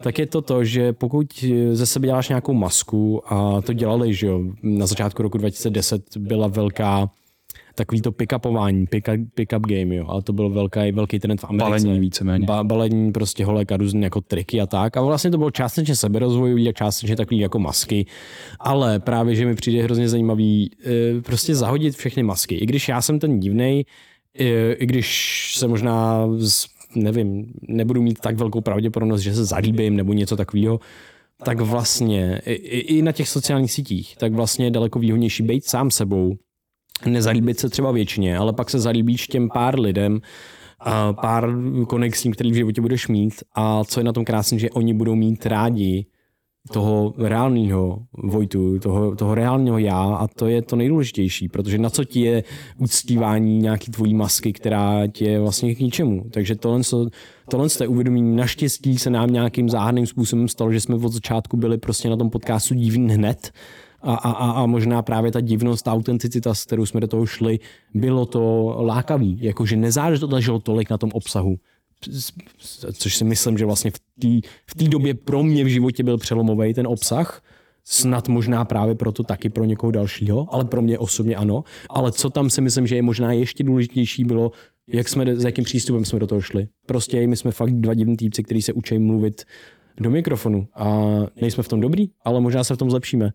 tak je to to, že pokud ze sebe děláš nějakou masku a to dělali, že jo, na začátku roku 2010 byla velká takový to pick-upování, pick-up, pick-up game, jo, ale to byl velký, velký trend v Americe. Balení víceméně. Ba, balení prostě holek a různé jako triky a tak. A vlastně to bylo částečně seberozvojový a částečně takový jako masky. Ale právě, že mi přijde hrozně zajímavý e, prostě zahodit všechny masky. I když já jsem ten divnej, e, i když se možná z, nevím, nebudu mít tak velkou pravděpodobnost, že se zalíbím nebo něco takového, tak vlastně i, i na těch sociálních sítích, tak vlastně je daleko výhodnější být sám sebou, nezalíbit se třeba většině, ale pak se zalíbíš těm pár lidem, a pár konexím, který v životě budeš mít a co je na tom krásné, že oni budou mít rádi toho reálného Vojtu, toho, toho reálného já a to je to nejdůležitější, protože na co ti je uctívání nějaký tvojí masky, která ti je vlastně k ničemu. Takže tohle, tohle je uvědomění. Naštěstí se nám nějakým záhadným způsobem stalo, že jsme od začátku byli prostě na tom podcastu divní hned, a, a, a možná právě ta divnost, ta autenticita, s kterou jsme do toho šli, bylo to lákavý. Jakože nezáleželo tolik na tom obsahu. Což si myslím, že vlastně v té v době pro mě v životě byl přelomový ten obsah. Snad možná právě proto taky pro někoho dalšího, ale pro mě osobně ano. Ale co tam si myslím, že je možná ještě důležitější, bylo, jak jsme, s jakým přístupem jsme do toho šli. Prostě my jsme fakt dva divní týpci, kteří se učí mluvit do mikrofonu a nejsme v tom dobrý, ale možná se v tom zlepšíme.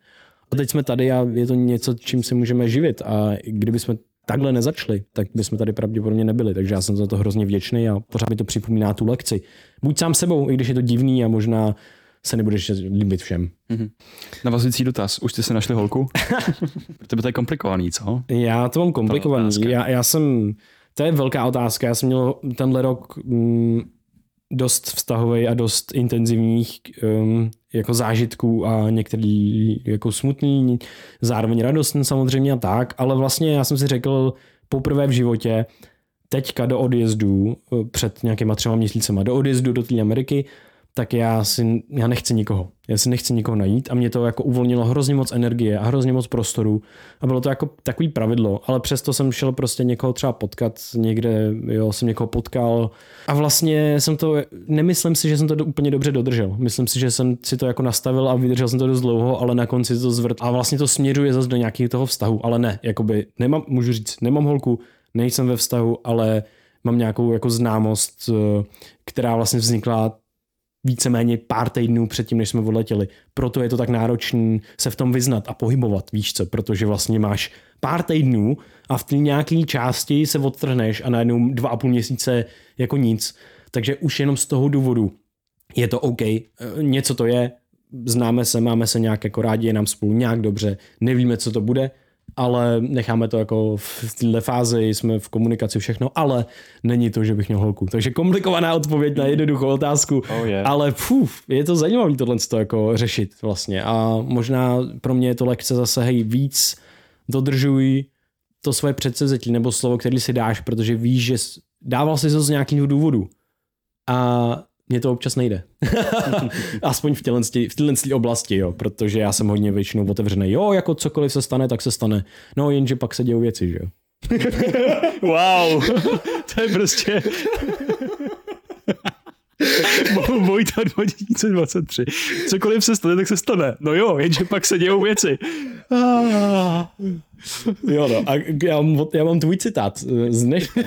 A teď jsme tady a je to něco, čím se můžeme živit. A kdyby jsme takhle nezačali, tak bychom tady pravděpodobně nebyli. Takže já jsem za to hrozně vděčný a pořád mi to připomíná tu lekci. Buď sám sebou, i když je to divný a možná se nebudeš líbit všem. Mm-hmm. Navazující dotaz. Už jste si našli holku? Pro tebe to je komplikovaný, co? Já to mám komplikovaný. Já, já jsem, to je velká otázka. Já jsem měl tenhle rok mm, dost vztahový a dost intenzivních um, jako zážitků a některý jako smutný, zároveň radostný samozřejmě a tak, ale vlastně já jsem si řekl poprvé v životě, teďka do odjezdu, před nějakýma třema měsícema, do odjezdu do té Ameriky, tak já si, já nechci nikoho. Já si nechci nikoho najít a mě to jako uvolnilo hrozně moc energie a hrozně moc prostoru a bylo to jako takový pravidlo, ale přesto jsem šel prostě někoho třeba potkat někde, jo, jsem někoho potkal a vlastně jsem to, nemyslím si, že jsem to úplně dobře dodržel. Myslím si, že jsem si to jako nastavil a vydržel jsem to dost dlouho, ale na konci to zvrt a vlastně to směřuje zase do nějakého toho vztahu, ale ne, jakoby nemám, můžu říct, nemám holku, nejsem ve vztahu, ale mám nějakou jako známost, která vlastně vznikla víceméně pár týdnů předtím, než jsme odletěli. Proto je to tak náročné se v tom vyznat a pohybovat, víš co, protože vlastně máš pár týdnů a v té nějaké části se odtrhneš a najednou dva a půl měsíce jako nic. Takže už jenom z toho důvodu je to OK, něco to je, známe se, máme se nějak jako rádi, je nám spolu nějak dobře, nevíme, co to bude, ale necháme to jako v této fázi, jsme v komunikaci všechno, ale není to, že bych měl holku. Takže komplikovaná odpověď na jednoduchou otázku, Oh, yeah. ale fuf, je to zajímavé tohle to jako řešit vlastně a možná pro mě je to lekce zase, hej, víc dodržuj to svoje předsevzetí nebo slovo, který si dáš, protože víš, že dával jsi to z nějakého důvodu a mně to občas nejde. Aspoň v téhle, v téhle oblasti, jo, protože já jsem hodně většinou otevřený. Jo, jako cokoliv se stane, tak se stane. No, jenže pak se dějou věci, že jo. Wow, to je prostě... Vojta 2023. Cokoliv se stane, tak se stane. No jo, jenže pak se dějou věci. Jo, no. A já mám, já mám tvůj citát z dneška.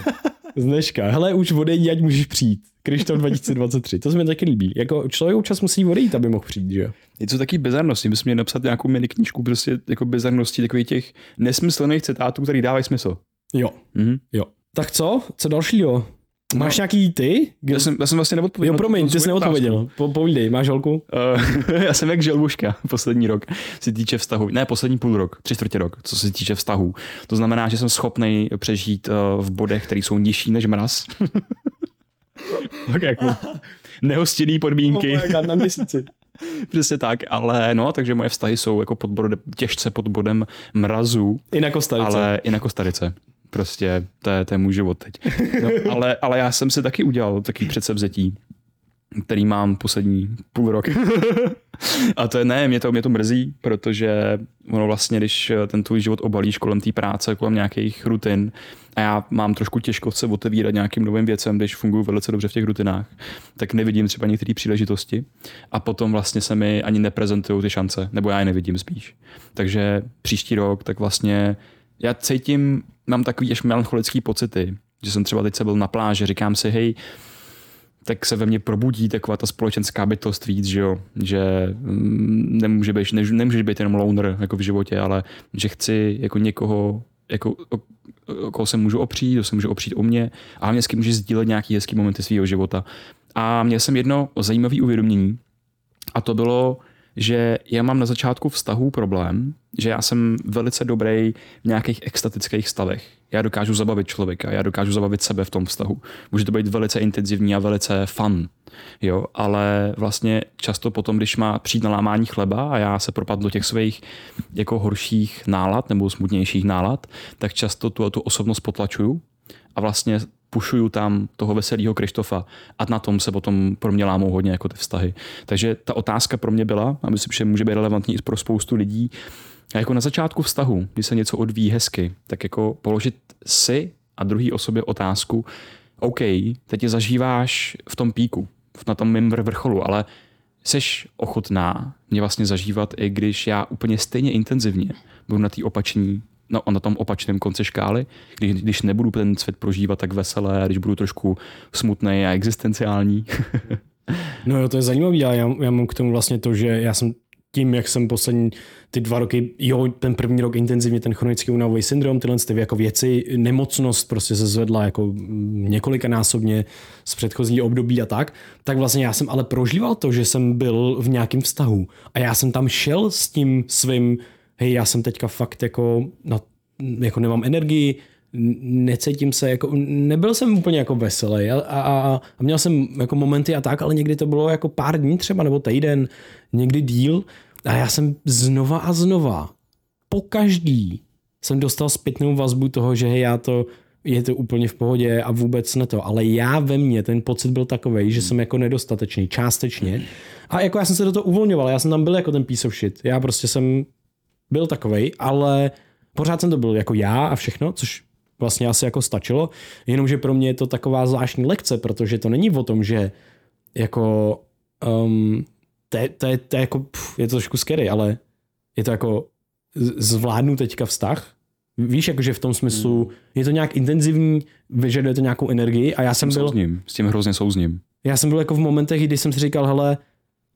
Z dneška. Hele, už odejdi, ať můžeš přijít. Krištof 2023. To se mi taky líbí. Jako člověk občas musí odejít, aby mohl přijít, že jo? Něco taky bizarnosti. My jsme měli napsat nějakou mini knížku prostě jako bizarností takových těch nesmyslných citátů, který dávají smysl. Jo. Mhm. Jo. Tak co? Co dalšího? Máš No. nějaký ty? Já jsem, já jsem vlastně neodpověděl. Jo, promiň, ty jsi neodpověděl. Po, povídej, máš holku? Uh, já jsem jak želbuška poslední rok, se týče vztahu. Ne, poslední půl rok, tři čtvrtě rok, co se týče vztahu. To znamená, že jsem schopný přežít uh, v bodech, které jsou nižší než mraz. tak jako nehostinný podmínky. Oh na měsíci. Přesně tak, ale no, takže moje vztahy jsou jako pod bodem, těžce pod bodem mrazu, I na Kostarice. ale i na Kostarice. Prostě to je, to je můj život teď. No, ale, ale já jsem si taky udělal takový předsevzetí, který mám poslední půl rok. A to je ne, mě to, mě to mrzí, protože ono vlastně, když ten tvůj život obalíš kolem té práce, kolem nějakých rutin, a já mám trošku těžko se otevírat nějakým novým věcem, když funguji velice dobře v těch rutinách, tak nevidím třeba některé příležitosti a potom vlastně se mi ani neprezentují ty šance, nebo já je nevidím spíš. Takže příští rok, tak vlastně já cítím, mám takový až melancholický pocity, že jsem třeba teď se byl na pláži, říkám si, hej, tak se ve mně probudí taková ta společenská bytost víc, že jo, že mm, nemůže být, ne, nemůže být jenom loner jako v životě, ale že chci jako někoho, jako, o, o koho se můžu opřít, kdo se může opřít o mě a hlavně s kým může sdílet nějaký hezký momenty svého života. A měl jsem jedno zajímavé uvědomění a to bylo, že já mám na začátku vztahu problém, že já jsem velice dobrý v nějakých extatických stavech. Já dokážu zabavit člověka, já dokážu zabavit sebe v tom vztahu. Může to být velice intenzivní a velice fun, jo, ale vlastně často potom, když má přijít na lámání chleba a já se propadnu do těch svých jako horších nálad nebo smutnějších nálad, tak často tu, tu osobnost potlačuju a vlastně pušuju tam toho veselého Krištofa a na tom se potom pro mě lámou hodně jako ty vztahy. Takže ta otázka pro mě byla, a myslím, že může být relevantní i pro spoustu lidí, a jako na začátku vztahu, kdy se něco odvíjí hezky, tak jako položit si a druhý osobě otázku, OK, teď je zažíváš v tom píku, na tom mým vrcholu, ale jsi ochotná mě vlastně zažívat, i když já úplně stejně intenzivně budu na té opační no, na tom opačném konci škály, když, když nebudu ten svět prožívat tak veselé, když budu trošku smutný a existenciální. No jo, to je zajímavý a já, já mám k tomu vlastně to, že já jsem tím, jak jsem poslední ty dva roky, jo, ten první rok intenzivně ten chronický únavový syndrom, tyhle ty jako věci, nemocnost prostě se zvedla jako několikanásobně z předchozí období a tak, tak vlastně já jsem ale prožíval to, že jsem byl v nějakém vztahu a já jsem tam šel s tím svým, hej, já jsem teďka fakt jako, na, jako nemám energii, necítím se jako, nebyl jsem úplně jako veselý a, a, a, měl jsem jako momenty a tak, ale někdy to bylo jako pár dní třeba nebo týden, někdy díl a já jsem znova a znova po každý jsem dostal zpětnou vazbu toho, že hej, já to, je to úplně v pohodě a vůbec ne to, ale já ve mně ten pocit byl takový, že jsem jako nedostatečný, částečně. A jako já jsem se do toho uvolňoval, já jsem tam byl jako ten piece of shit. Já prostě jsem byl takovej, ale pořád jsem to byl jako já a všechno, což vlastně asi jako stačilo, jenomže pro mě je to taková zvláštní lekce, protože to není o tom, že jako um, to, je, to, je, to je jako, pff, je to trošku scary, ale je to jako zvládnu teďka vztah, víš, jakože v tom smyslu, hmm. je to nějak intenzivní, vyžaduje to nějakou energii a já jsem byl... Souzním, s tím hrozně souzním. Já jsem byl jako v momentech, kdy jsem si říkal, hele,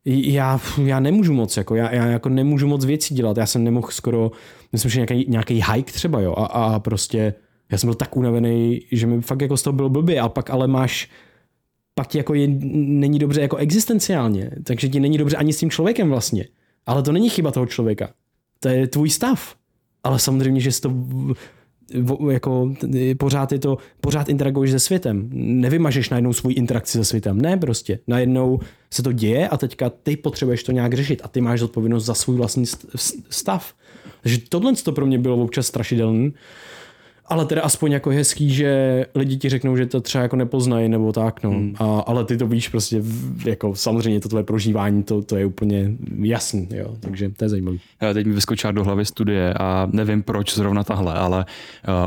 já, já nemůžu moc, jako já, já jako nemůžu moc věcí dělat, já jsem nemohl skoro, myslím, že nějaký, nějaký hike třeba, jo, a, a prostě já jsem byl tak unavený, že mi fakt jako z toho bylo blbě a pak ale máš, pak jako je, není dobře jako existenciálně, takže ti není dobře ani s tím člověkem vlastně. Ale to není chyba toho člověka. To je tvůj stav. ale samozřejmě, že to jako pořád je to, pořád interaguješ se světem. Nevymažeš najednou svůj interakci se světem. Ne prostě. Najednou se to děje a teďka ty potřebuješ to nějak řešit a ty máš zodpovědnost za svůj vlastní stav. Takže tohle to pro mě bylo občas strašidelný. Ale teda aspoň jako hezký, že lidi ti řeknou, že to třeba jako nepoznají nebo tak, no. Hmm. A, ale ty to víš prostě, jako samozřejmě to tvoje prožívání, to, to je úplně jasný, jo. Takže to je zajímavé. Teď mi vyskočila do hlavy studie a nevím proč zrovna tahle, ale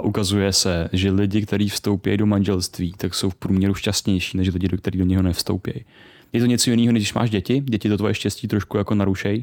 uh, ukazuje se, že lidi, kteří vstoupí do manželství, tak jsou v průměru šťastnější, než lidi, kteří do něho nevstoupí. Je to něco jiného, než když máš děti. Děti to tvoje štěstí trošku jako narušej.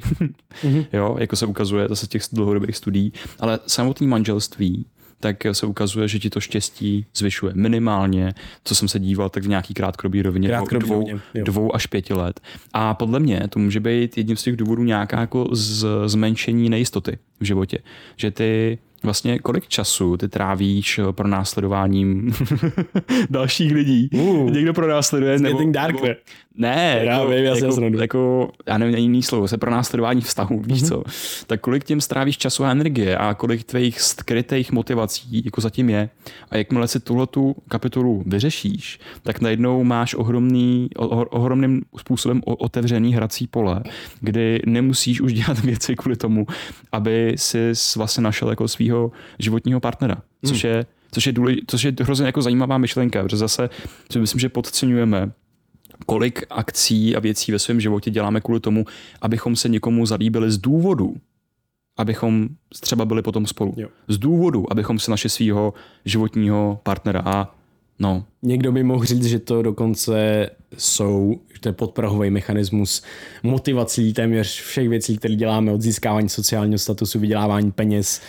mm-hmm. jo, jako se ukazuje zase těch dlouhodobých studií. Ale samotné manželství tak se ukazuje, že ti to štěstí zvyšuje minimálně, co jsem se díval, tak v nějaký krátkodobý rovině krátkodobý dvou, rovině, dvou až pěti let. A podle mě to může být jedním z těch důvodů nějaká jako z, zmenšení nejistoty v životě. Že ty vlastně kolik času ty trávíš eh, pro následováním dalších lidí. Uh, Někdo pro následuje. Nebo, dark, nebo, ne, já, jako, vím, já, jako, jako, já nevím, jiný slovo, se pro následování vztahu, víš mm-hmm. co. Tak kolik tím strávíš času a energie a kolik tvých skrytých motivací jako zatím je. A jakmile si tuhle tu kapitolu vyřešíš, tak najednou máš ohromný, o, ohromným způsobem otevřený hrací pole, kdy nemusíš už dělat věci kvůli tomu, aby si vlastně našel jako svého životního partnera. Což mm. je což je, důlež, což je hrozně jako zajímavá myšlenka, protože zase si myslím, že podceňujeme kolik akcí a věcí ve svém životě děláme kvůli tomu, abychom se někomu zalíbili z důvodu, abychom třeba byli potom spolu. Jo. Z důvodu, abychom se našli svého životního partnera. A no. Někdo by mohl říct, že to dokonce jsou, že to je podprahový mechanismus motivací téměř všech věcí, které děláme od získávání sociálního statusu, vydělávání peněz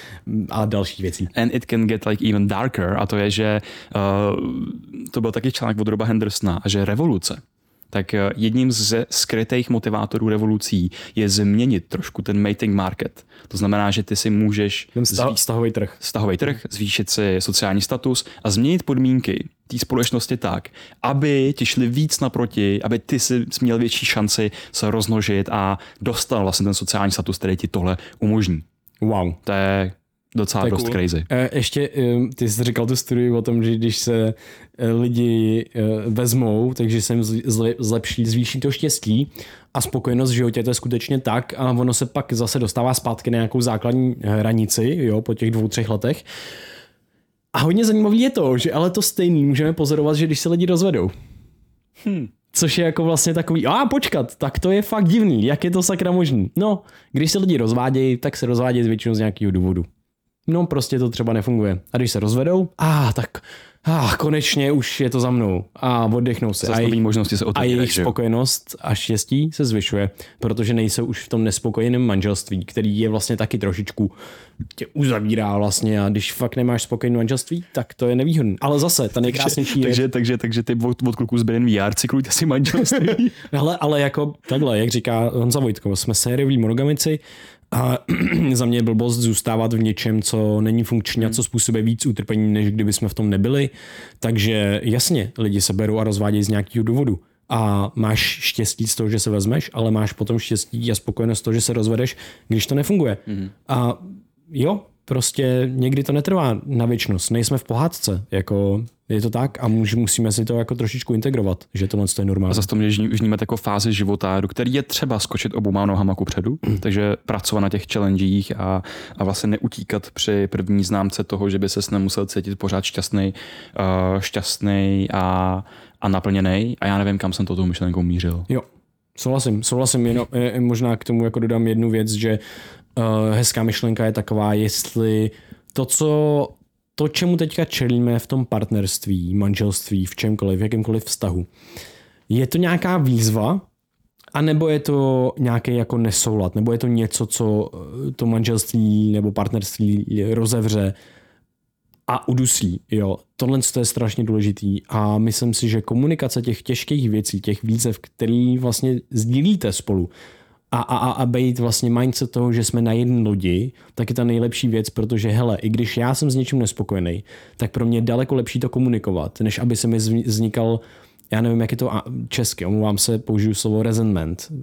a dalších věcí. And it can get like even darker a to je, že uh, to byl taky článek od Roba Hendersona, že revoluce tak eh, jedním z skrytých motivátorů revolucí je změnit trošku ten mating market. To znamená, že ty si můžeš... Ten stav, stahový trh. Stahový trh, zvýšit si sociální status a změnit podmínky té společnosti tak, aby ti šli víc naproti, aby ty si měl větší šanci se roznožit a dostal vlastně ten sociální status, který ti tohle umožní. Wow. To je docela dost cool. crazy. E, ještě, e, ty jsi říkal tu studii o tom, že když se e, lidi vezmou, takže se jim zlepší, zvýší to štěstí a spokojenost v životě, to je skutečně tak a ono se pak zase dostává zpátky na nějakou základní hranici, jo, po těch dvou, třech letech. A hodně zajímavé je to, že ale to stejný můžeme pozorovat, že když se lidi rozvedou. Hmm. Což je jako vlastně takový, a počkat, tak to je fakt divný, jak je to sakra možný. No, když se lidi rozvádějí, tak se rozvádějí většinou z nějakého důvodu. No prostě to třeba nefunguje. A když se rozvedou, a ah, tak ah, konečně už je to za mnou a oddechnou se. A, jejich, možnosti se a jejich spokojenost a štěstí se zvyšuje, protože nejsou už v tom nespokojeném manželství, který je vlastně taky trošičku tě uzavírá vlastně a když fakt nemáš spokojené manželství, tak to je nevýhodné. Ale zase, ta nejkrásnější takže, je... Takže, takže, takže ty od, od kluků z Brain VR cyklujte si manželství. ale, ale jako takhle, jak říká Honza Vojtko, jsme sériový monogamici, a za mě je blbost zůstávat v něčem, co není funkční a co způsobuje víc utrpení, než kdyby jsme v tom nebyli. Takže jasně, lidi se berou a rozvádějí z nějakého důvodu. A máš štěstí z toho, že se vezmeš, ale máš potom štěstí a spokojenost z toho, že se rozvedeš, když to nefunguje. Mm. A jo, prostě někdy to netrvá na věčnost. Nejsme v pohádce, jako je to tak a musíme si to jako trošičku integrovat, že tohle je normální. A zase to můžeš vnímat jako fázi života, do který je třeba skočit oboma nohama ku předu, mm. takže pracovat na těch challengech a, a vlastně neutíkat při první známce toho, že by se nemusel cítit pořád šťastný, uh, šťastný a, a naplněný. A já nevím, kam jsem to tou myšlenkou mířil. Jo, Souhlasím, souhlasím, jenom možná k tomu jako dodám jednu věc, že uh, hezká myšlenka je taková, jestli to, co to, čemu teďka čelíme v tom partnerství, manželství, v čemkoliv, v jakémkoliv vztahu, je to nějaká výzva, a nebo je to nějaký jako nesoulad, nebo je to něco, co eh, to manželství nebo partnerství rozevře a udusí. Jo. Tohle je strašně důležitý a myslím si, že komunikace těch těžkých věcí, těch výzev, který vlastně sdílíte spolu, a, a, a být vlastně mindset toho, že jsme na jedné lodi, tak je ta nejlepší věc, protože hele, i když já jsem s něčím nespokojený, tak pro mě je daleko lepší to komunikovat, než aby se mi vznikal já nevím, jak je to česky, omlouvám se, použiju slovo resentment. Uh,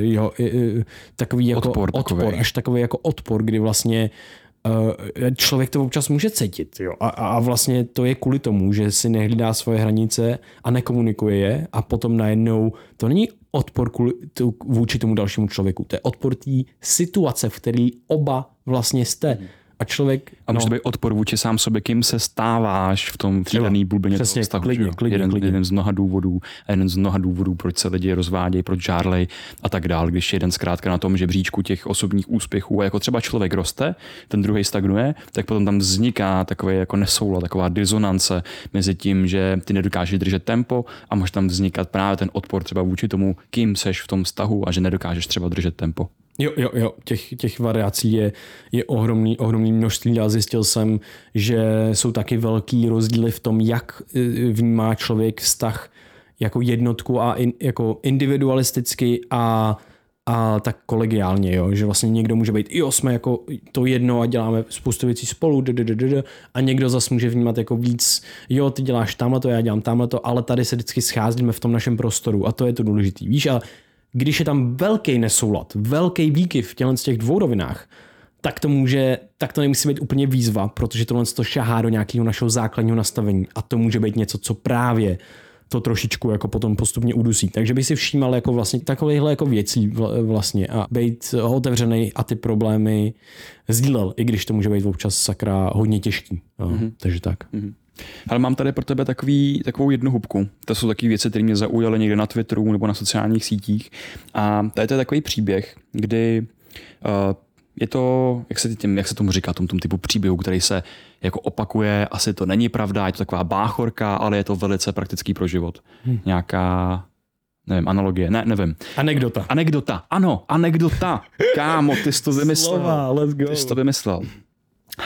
jo, uh, takový jako odpor, odpor až takový jako odpor, kdy vlastně člověk to občas může cítit. Jo? A, a vlastně to je kvůli tomu, že si nehlídá svoje hranice a nekomunikuje je a potom najednou to není odpor kvůli, vůči tomu dalšímu člověku, to je odpor té situace, v které oba vlastně jste. Hmm a člověk... A může no, být odpor vůči sám sobě, kým se stáváš v tom daný bulbině Přesně, vztahu, klidně, klidně, jeden, klidně. jeden z mnoha důvodů a jeden z mnoha důvodů, proč se lidi rozvádějí, proč žárlej a tak dál, když jeden zkrátka na tom žebříčku těch osobních úspěchů a jako třeba člověk roste, ten druhý stagnuje, tak potom tam vzniká takový jako nesoulad, taková disonance mezi tím, že ty nedokážeš držet tempo a může tam vznikat právě ten odpor třeba vůči tomu, kým seš v tom vztahu a že nedokážeš třeba držet tempo. Jo, jo, jo, těch, těch variací je, je ohromný, ohromný množství a zjistil jsem, že jsou taky velký rozdíly v tom, jak eh, vnímá člověk vztah jako jednotku a in, jako individualisticky a a tak kolegiálně, jo, že vlastně někdo může být, jo, jsme jako to jedno a děláme spoustu věcí spolu, a někdo zase může vnímat jako víc, jo, ty děláš tamhle to, já dělám tamhle to, ale tady se vždycky scházíme v tom našem prostoru a to je to důležité. Víš, a když je tam velký nesoulad, velký výkyv v těchto těch dvou rovinách, tak to může, tak to nemusí být úplně výzva, protože tohle to šahá do nějakého našeho základního nastavení a to může být něco, co právě to trošičku jako potom postupně udusí. Takže bych si všímal jako vlastně takovýchhle jako věcí vlastně a být otevřený a ty problémy sdílel, i když to může být občas sakra hodně těžký. Mm-hmm. Takže tak. Mm-hmm. Ale mám tady pro tebe takový, takovou jednu hubku. To jsou takové věci, které mě zaujaly někde na Twitteru nebo na sociálních sítích. A tady to je takový příběh, kdy uh, je to, jak se, tím, jak se tomu říká, tom, tom typu příběhu, který se jako opakuje, asi to není pravda, je to taková báchorka, ale je to velice praktický pro život. Hmm. Nějaká nevím, analogie, ne, nevím. Anekdota. Anekdota, ano, anekdota. Kámo, ty jsi to vymyslel. Slova, let's go. Ty jsi to vymyslel.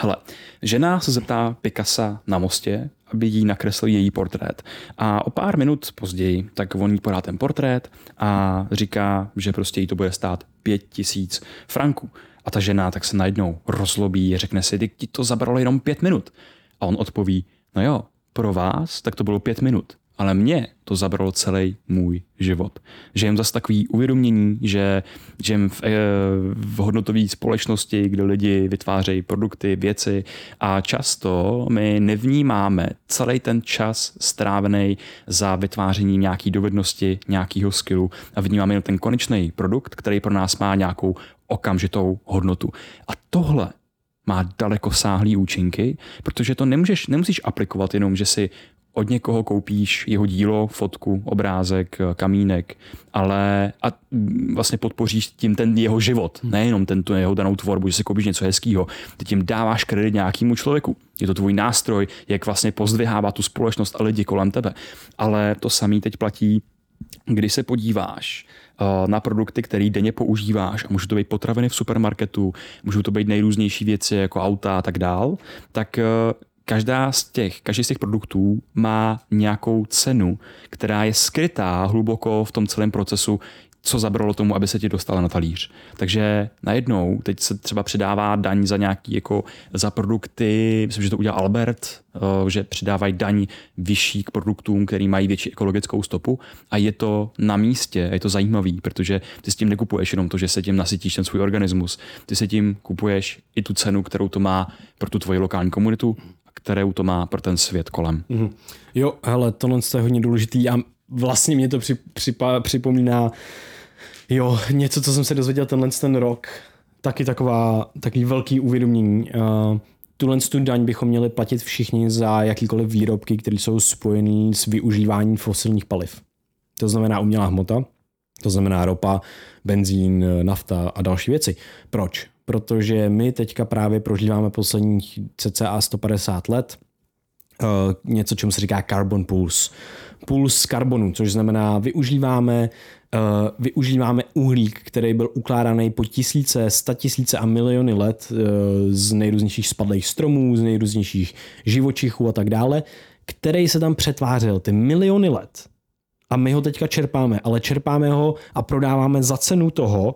Hele, žena se zeptá Picasa na mostě, aby jí nakreslil její portrét. A o pár minut později, tak on jí podá ten portrét a říká, že prostě jí to bude stát pět tisíc franků. A ta žena tak se najednou rozlobí a řekne si, ty ti to zabralo jenom pět minut. A on odpoví, no jo, pro vás tak to bylo pět minut ale mě to zabralo celý můj život. Že jen zase takový uvědomění, že žijem v, eh, v hodnotové společnosti, kde lidi vytvářejí produkty, věci a často my nevnímáme celý ten čas strávený za vytváření nějaký dovednosti, nějakého skillu a vnímáme jen ten konečný produkt, který pro nás má nějakou okamžitou hodnotu. A tohle má daleko sáhlý účinky, protože to nemůžeš, nemusíš aplikovat jenom, že si od někoho koupíš jeho dílo, fotku, obrázek, kamínek, ale a vlastně podpoříš tím ten jeho život, hmm. nejenom ten, tu jeho danou tvorbu, že si koupíš něco hezkého. Ty tím dáváš kredit nějakému člověku. Je to tvůj nástroj, jak vlastně pozdvihává tu společnost a lidi kolem tebe. Ale to samý teď platí, když se podíváš uh, na produkty, které denně používáš, a můžou to být potraviny v supermarketu, můžou to být nejrůznější věci jako auta a tak dál, tak uh, každá z těch, každý z těch produktů má nějakou cenu, která je skrytá hluboko v tom celém procesu, co zabralo tomu, aby se ti dostala na talíř. Takže najednou teď se třeba přidává daň za nějaký jako za produkty, myslím, že to udělal Albert, eh, že přidávají daň vyšší k produktům, který mají větší ekologickou stopu. A je to na místě, je to zajímavý, protože ty s tím nekupuješ jenom to, že se tím nasytíš ten svůj organismus, ty se tím kupuješ i tu cenu, kterou to má pro tu tvoji lokální komunitu kterou to má pro ten svět kolem. Mm-hmm. Jo, hele, tohle je hodně důležitý a vlastně mě to při, připa, připomíná jo, něco, co jsem se dozvěděl tenhle ten rok, taky taková, takový velký uvědomění. Uh, tuhle tu daň bychom měli platit všichni za jakýkoliv výrobky, které jsou spojené s využíváním fosilních paliv. To znamená umělá hmota, to znamená ropa, benzín, nafta a další věci. Proč? Protože my teďka právě prožíváme posledních cca 150 let uh, něco, čemu se říká carbon pools. Pools karbonu, což znamená, využíváme uh, využíváme uhlík, který byl ukládaný po tisíce, sta tisíce a miliony let uh, z nejrůznějších spadlých stromů, z nejrůznějších živočichů a tak dále, který se tam přetvářel ty miliony let. A my ho teďka čerpáme, ale čerpáme ho a prodáváme za cenu toho,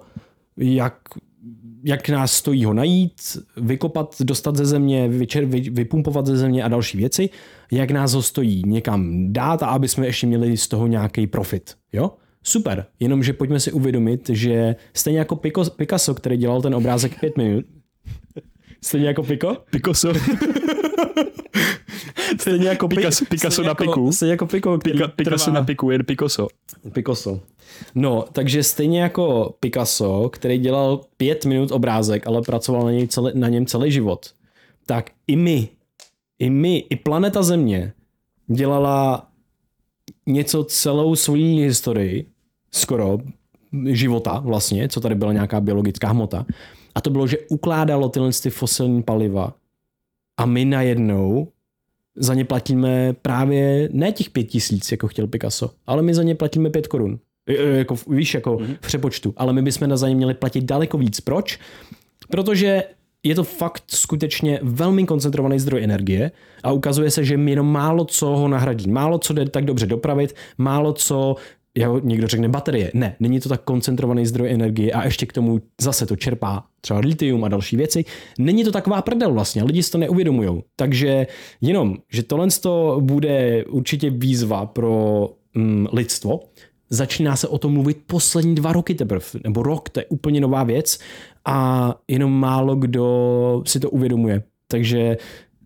jak jak nás stojí ho najít, vykopat, dostat ze země, vyčer, vy, vypumpovat ze země a další věci, jak nás ho stojí někam dát a aby jsme ještě měli z toho nějaký profit. Jo? Super, jenomže pojďme si uvědomit, že stejně jako Picasso, který dělal ten obrázek pět minut, Stejně jako Piko? Picasso. Stejně jako Picasso, Picasso na piku. Stejně jako Piko. Pika, Picasso na piku, jen Picasso. Picasso. No, takže stejně jako Picasso, který dělal pět minut obrázek, ale pracoval na, něj celý, na něm celý život, tak i my, i my, i planeta Země dělala něco celou svojí historii, skoro života vlastně, co tady byla nějaká biologická hmota. A to bylo, že ukládalo tyhle ty fosilní paliva a my najednou za ně platíme právě ne těch pět tisíc, jako chtěl Picasso, ale my za ně platíme pět korun. E, e, jako, víš, jako mm-hmm. v přepočtu. Ale my bychom na za ně měli platit daleko víc. Proč? Protože je to fakt skutečně velmi koncentrovaný zdroj energie a ukazuje se, že jenom málo co ho nahradí. Málo co jde tak dobře dopravit, málo co jako někdo řekne baterie. Ne, není to tak koncentrovaný zdroj energie a ještě k tomu zase to čerpá třeba litium a další věci. Není to taková prdel vlastně, lidi si to neuvědomují. Takže jenom, že tohle bude určitě výzva pro mm, lidstvo, začíná se o tom mluvit poslední dva roky teprve, nebo rok, to je úplně nová věc a jenom málo kdo si to uvědomuje. Takže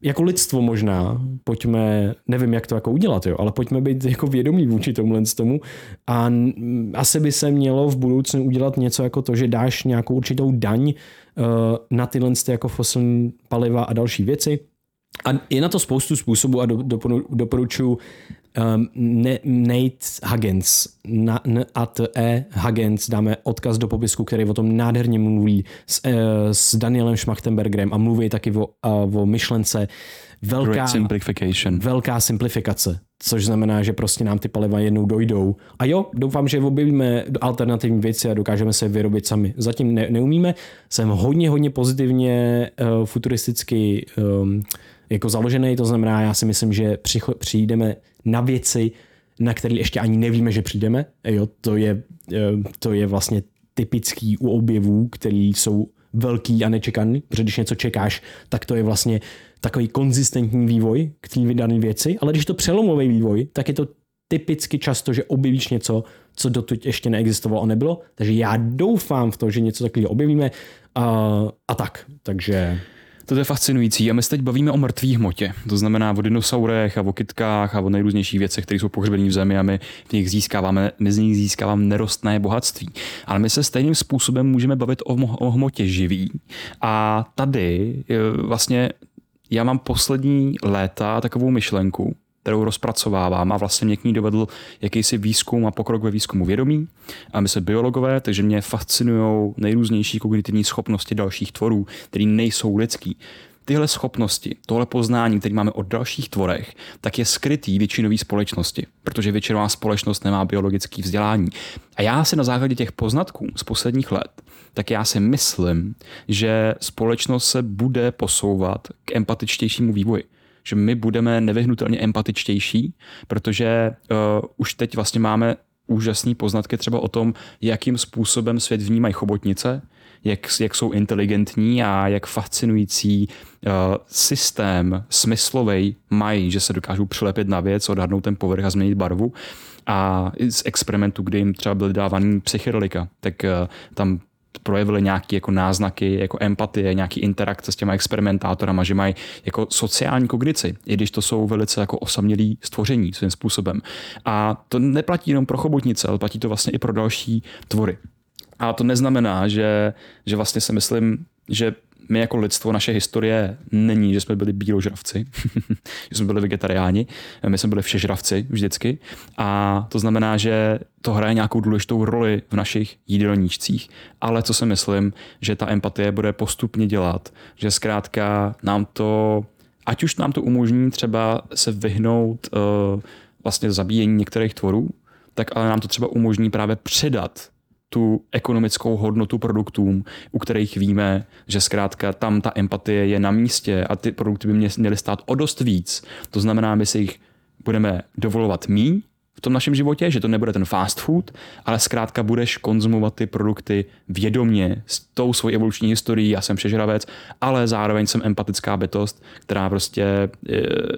jako lidstvo možná, pojďme, nevím, jak to jako udělat, jo, ale pojďme být jako vědomí vůči tomu tomu a asi by se mělo v budoucnu udělat něco jako to, že dáš nějakou určitou daň uh, na tyhle jako fosilní paliva a další věci. A je na to spoustu způsobů a do, doporučuji um, Nate Huggins, na, n, at e Huggins, dáme odkaz do popisku, který o tom nádherně mluví s, uh, s Danielem Schmachtenbergerem a mluví taky o, uh, o myšlence velká, simplification. velká simplifikace, což znamená, že prostě nám ty paliva jednou dojdou. A jo, doufám, že objevíme alternativní věci a dokážeme se vyrobit sami. Zatím ne, neumíme. Jsem hodně, hodně pozitivně uh, futuristicky um, jako založený, to znamená, já si myslím, že přijdeme na věci, na které ještě ani nevíme, že přijdeme. Jo, to, je, eh, to je vlastně typický u objevů, které jsou velký a nečekaný, protože když něco čekáš, tak to je vlastně takový konzistentní vývoj k té vydané věci, ale když to přelomový vývoj, tak je to typicky často, že objevíš něco, co dotud ještě neexistovalo a nebylo. Takže já doufám v to, že něco takového objevíme a, a tak. Takže to je fascinující a my se teď bavíme o mrtvých hmotě. To znamená o dinosaurech a o kytkách a o nejrůznějších věcech, které jsou pohřbené v zemi a my v nich získáváme, my z nich získáváme nerostné bohatství. Ale my se stejným způsobem můžeme bavit o, o hmotě živý. A tady vlastně já mám poslední léta takovou myšlenku, kterou rozpracovávám a vlastně mě k ní dovedl jakýsi výzkum a pokrok ve výzkumu vědomí. A my jsme biologové, takže mě fascinují nejrůznější kognitivní schopnosti dalších tvorů, které nejsou lidský. Tyhle schopnosti, tohle poznání, které máme o dalších tvorech, tak je skrytý většinový společnosti, protože většinová společnost nemá biologické vzdělání. A já si na základě těch poznatků z posledních let, tak já si myslím, že společnost se bude posouvat k empatičtějšímu vývoji že my budeme nevyhnutelně empatičtější, protože uh, už teď vlastně máme úžasné poznatky třeba o tom, jakým způsobem svět vnímají chobotnice, jak, jak jsou inteligentní a jak fascinující uh, systém smyslový mají, že se dokážou přilepit na věc, odhadnout ten povrch a změnit barvu. A z experimentu, kdy jim třeba byly dávaný psychedelika, tak uh, tam projevili nějaké jako náznaky, jako empatie, nějaký interakce s těma experimentátorama, že mají jako sociální kognici, i když to jsou velice jako osamělý stvoření svým způsobem. A to neplatí jenom pro chobotnice, ale platí to vlastně i pro další tvory. A to neznamená, že, že vlastně si myslím, že my jako lidstvo, naše historie není, že jsme byli bíložravci, že jsme byli vegetariáni, my jsme byli všežravci vždycky. A to znamená, že to hraje nějakou důležitou roli v našich jídelníčcích, ale co si myslím, že ta empatie bude postupně dělat, že zkrátka nám to, ať už nám to umožní třeba se vyhnout uh, vlastně zabíjení některých tvorů, tak ale nám to třeba umožní právě předat tu ekonomickou hodnotu produktům, u kterých víme, že zkrátka tam ta empatie je na místě a ty produkty by měly stát o dost víc. To znamená, my si jich budeme dovolovat míň tom našem životě, že to nebude ten fast food, ale zkrátka budeš konzumovat ty produkty vědomě s tou svojí evoluční historií, já jsem přežravec, ale zároveň jsem empatická bytost, která prostě e,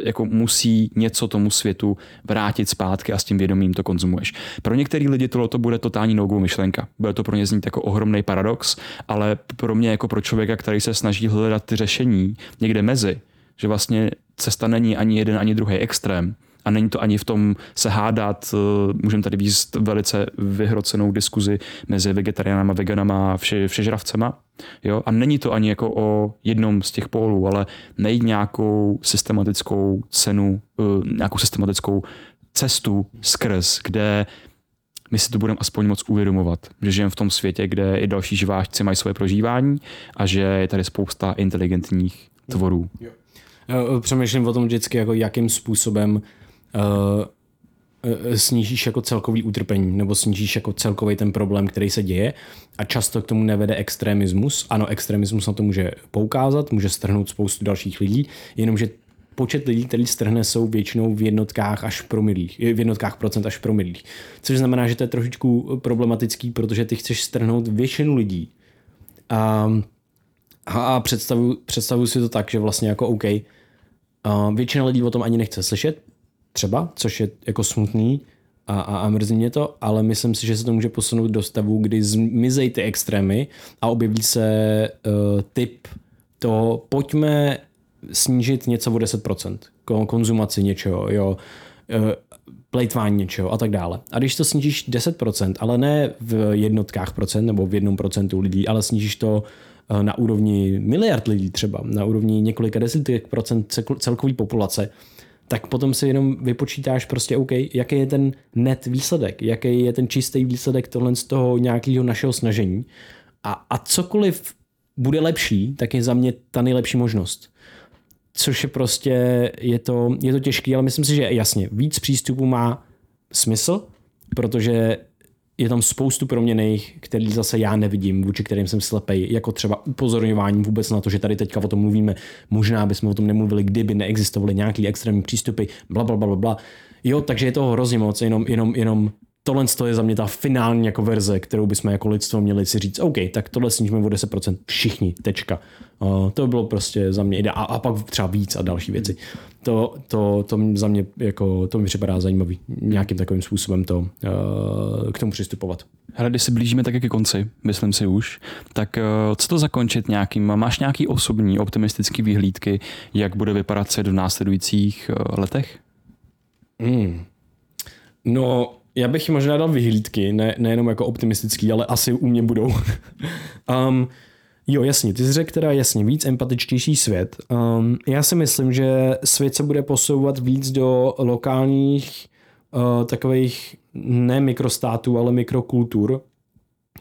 jako musí něco tomu světu vrátit zpátky a s tím vědomím to konzumuješ. Pro některé lidi tohle to bude totální no myšlenka. Bude to pro ně znít jako ohromný paradox, ale pro mě jako pro člověka, který se snaží hledat ty řešení někde mezi, že vlastně cesta není ani jeden, ani druhý extrém, a není to ani v tom se hádat, eh, můžeme tady víc velice vyhrocenou diskuzi mezi vegetariánama, veganama, vše, všežravcema. Jo? A není to ani jako o jednom z těch pólů, ale najít nějakou systematickou cenu, eh, nějakou systematickou cestu skrz, kde my si to budeme aspoň moc uvědomovat, že žijeme v tom světě, kde i další živáčci mají svoje prožívání a že je tady spousta inteligentních tvorů. Jo. Přemýšlím o tom vždycky, jako jakým způsobem snížíš jako celkový utrpení nebo snížíš jako celkový ten problém, který se děje a často k tomu nevede extremismus. Ano, extremismus na to může poukázat, může strhnout spoustu dalších lidí, jenomže počet lidí, který strhne, jsou většinou v jednotkách až promilých, v jednotkách procent až promilých. Což znamená, že to je trošičku problematický, protože ty chceš strhnout většinu lidí. A, a představu, představu si to tak, že vlastně jako OK, většina lidí o tom ani nechce slyšet, třeba, což je jako smutný a, a, a mrzí mě to, ale myslím si, že se to může posunout do stavu, kdy zmizejí ty extrémy a objeví se uh, typ to pojďme snížit něco o 10%, konzumaci něčeho, jo, eh, plejtvání něčeho a tak dále. A když to snížíš 10%, ale ne v jednotkách procent nebo v jednom procentu lidí, ale snížíš to eh, na úrovni miliard lidí třeba, na úrovni několika desítek procent celkové populace, tak potom si jenom vypočítáš prostě OK, jaký je ten net výsledek, jaký je ten čistý výsledek tohle z toho nějakého našeho snažení a, a cokoliv bude lepší, tak je za mě ta nejlepší možnost. Což je prostě, je to, je to těžký, ale myslím si, že jasně, víc přístupů má smysl, protože je tam spoustu proměných, který zase já nevidím, vůči kterým jsem slepej, jako třeba upozorňování vůbec na to, že tady teďka o tom mluvíme. Možná bychom o tom nemluvili, kdyby neexistovaly nějaký extrémní přístupy, bla, bla, bla, bla. Jo, takže je toho hrozně moc, jenom, jenom, jenom tohle je za mě ta finální jako verze, kterou bychom jako lidstvo měli si říct, OK, tak tohle snížíme o 10%, všichni, tečka. Uh, to bylo prostě za mě a, a pak třeba víc a další věci. To, to, to za mě jako, to mi připadá zajímavý, nějakým takovým způsobem to, uh, k tomu přistupovat. Hele, když se blížíme tak ke konci, myslím si už, tak uh, co to zakončit nějakým, máš nějaký osobní optimistický výhlídky, jak bude vypadat svět v následujících uh, letech? Hmm. No, já bych možná dal vyhlídky, ne, nejenom jako optimistický, ale asi u mě budou. um, jo, jasně, ty jsi řekl teda jasně, víc empatičtější svět. Um, já si myslím, že svět se bude posouvat víc do lokálních uh, takových ne mikrostátů, ale mikrokultur,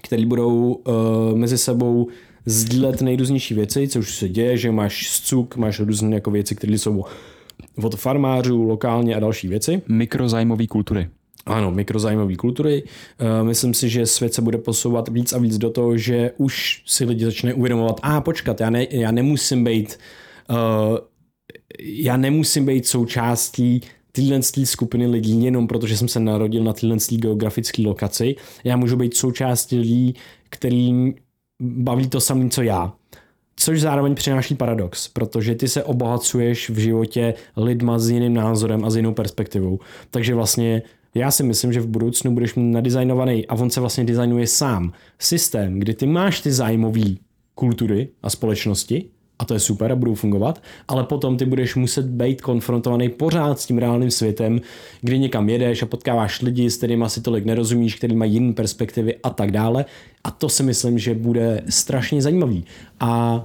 které budou uh, mezi sebou sdílet nejrůznější věci, což se děje, že máš scuk, máš různé jako věci, které jsou od farmářů, lokálně a další věci. Mikrozájmové kultury. Ano, mikrozájmové kultury. Uh, myslím si, že svět se bude posouvat víc a víc do toho, že už si lidi začne uvědomovat, a ah, počkat, já, ne, já nemusím být uh, já nemusím být součástí tyhle skupiny lidí jenom protože jsem se narodil na tyhle geografické lokaci. Já můžu být součástí lidí, kterým baví to samé, co já. Což zároveň přináší paradox, protože ty se obohacuješ v životě lidma s jiným názorem a s jinou perspektivou. Takže vlastně já si myslím, že v budoucnu budeš mít nadizajnovaný, a on se vlastně designuje sám, systém, kdy ty máš ty zájmové kultury a společnosti, a to je super a budou fungovat, ale potom ty budeš muset být konfrontovaný pořád s tím reálným světem, kdy někam jedeš a potkáváš lidi, s kterými asi tolik nerozumíš, který mají jiné perspektivy a tak dále. A to si myslím, že bude strašně zajímavý. A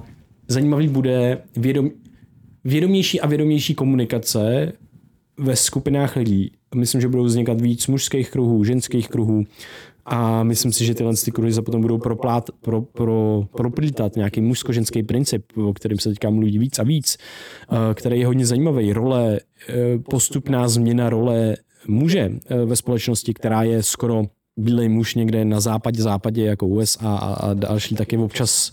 zajímavý bude vědom, vědomější a vědomější komunikace ve skupinách lidí. Myslím, že budou vznikat víc mužských kruhů, ženských kruhů a myslím si, že tyhle ty kruhy se potom budou proplát, pro, pro, proplítat nějaký mužsko-ženský princip, o kterém se teďka mluví víc a víc, eh, který je hodně zajímavý. Role, eh, postupná změna role muže eh, ve společnosti, která je skoro bílej muž někde na západě, západě jako USA a, a další taky občas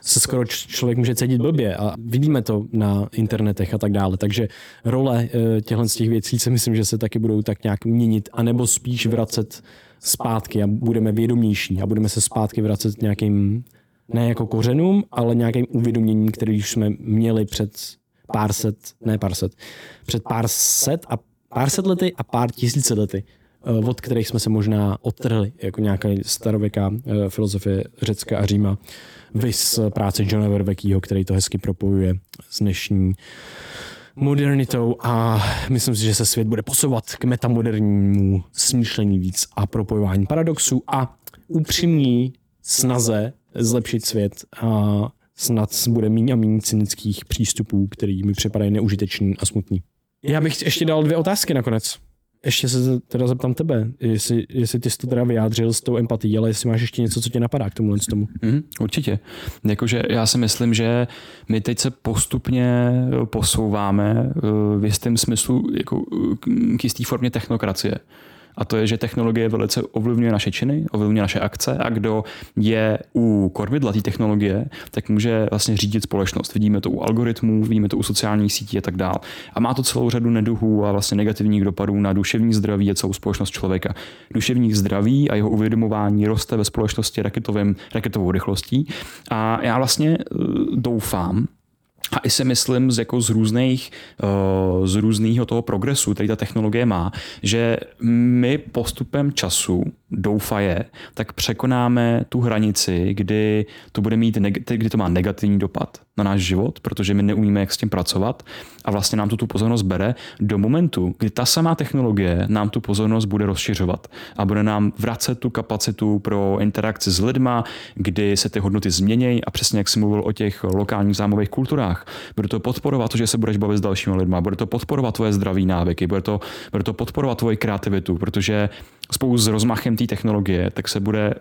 se skoro člověk může cítit blbě a vidíme to na internetech a tak dále. Takže role eh, těchto z těch věcí si myslím, že se taky budou tak nějak měnit, anebo spíš vracet zpátky a budeme vědomější a budeme se zpátky vracet nějakým ne jako kořenům, ale nějakým uvědoměním, který už jsme měli před pár set, ne pár set, před pár set a pár set lety a pár tisíce lety, od kterých jsme se možná odtrhli, jako nějaká starověká eh, filozofie Řecka a Říma, vys práce Johna Vervekýho, který to hezky propojuje s dnešní modernitou a myslím si, že se svět bude posouvat k metamodernímu smýšlení víc a propojování paradoxů a upřímní snaze zlepšit svět a snad bude méně a méně cynických přístupů, který mi připadají neužitečný a smutný. Já bych ještě dal dvě otázky nakonec. Ještě se teda zeptám tebe, jestli, jestli ty jsi to teda vyjádřil s tou empatií, ale jestli máš ještě něco, co tě napadá k tomu z tomu. Mm, určitě. Jakože já si myslím, že my teď se postupně posouváme eh, v jistém smyslu jako k jistý formě technokracie. A to je, že technologie velice ovlivňuje naše činy, ovlivňuje naše akce a kdo je u kormidla té technologie, tak může vlastně řídit společnost. Vidíme to u algoritmů, vidíme to u sociálních sítí a tak dále. A má to celou řadu neduhů a vlastně negativních dopadů na duševní zdraví a celou společnost člověka. Duševní zdraví a jeho uvědomování roste ve společnosti raketovým, raketovou rychlostí. A já vlastně eh, doufám, a i si myslím z, jako z různých, uh, z různého toho progresu, který ta technologie má, že my postupem času, doufaje, tak překonáme tu hranici, kdy to bude mít, kdy to má negativní dopad na náš život, protože my neumíme, jak s tím pracovat. A vlastně nám to tu pozornost bere do momentu, kdy ta samá technologie nám tu pozornost bude rozšiřovat a bude nám vracet tu kapacitu pro interakci s lidma, kdy se ty hodnoty změnějí a přesně jak jsi mluvil o těch lokálních zámových kulturách, bude to podporovat to, že se budeš bavit s dalšími lidmi, bude to podporovat tvoje zdraví návyky, bude to, bude to podporovat tvoji kreativitu, protože spolu s rozmachem té technologie, tak se bude,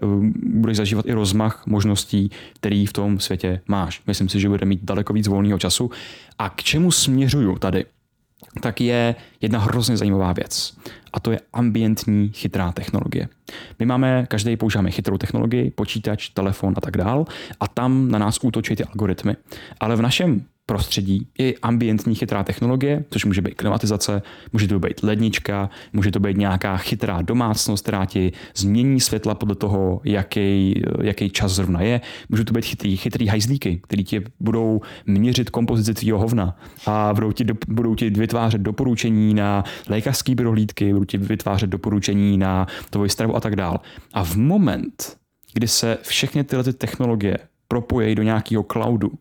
budeš zažívat i rozmach možností, který v tom světě máš. Myslím si, že bude mít daleko víc volného času. A k čemu směřuju tady? Tak je jedna hrozně zajímavá věc. A to je ambientní chytrá technologie. My máme, každý používáme chytrou technologii, počítač, telefon a tak dál, a tam na nás útočí ty algoritmy. Ale v našem prostředí je ambientní chytrá technologie, což může být klimatizace, může to být lednička, může to být nějaká chytrá domácnost, která ti změní světla podle toho, jaký, jaký čas zrovna je. Může to být chytrý, chytrý hajzlíky, který ti budou měřit kompozici tvýho hovna a budou ti, do, budou ti vytvářet doporučení na lékařské prohlídky, budou ti vytvářet doporučení na tvoji stravu a tak dál. A v moment, kdy se všechny tyhle ty technologie propojí do nějakého cloudu,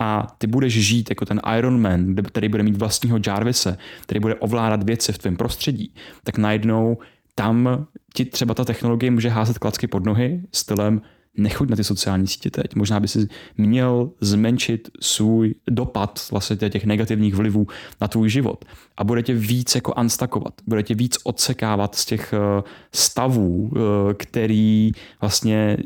a ty budeš žít jako ten Iron Man, který bude mít vlastního Jarvise, který bude ovládat věci v tvém prostředí, tak najednou tam ti třeba ta technologie může házet klacky pod nohy stylem nechoď na ty sociální sítě teď. Možná by si měl zmenšit svůj dopad vlastně těch negativních vlivů na tvůj život. A bude tě víc jako anstakovat, bude tě víc odsekávat z těch eh, stavů, eh, který vlastně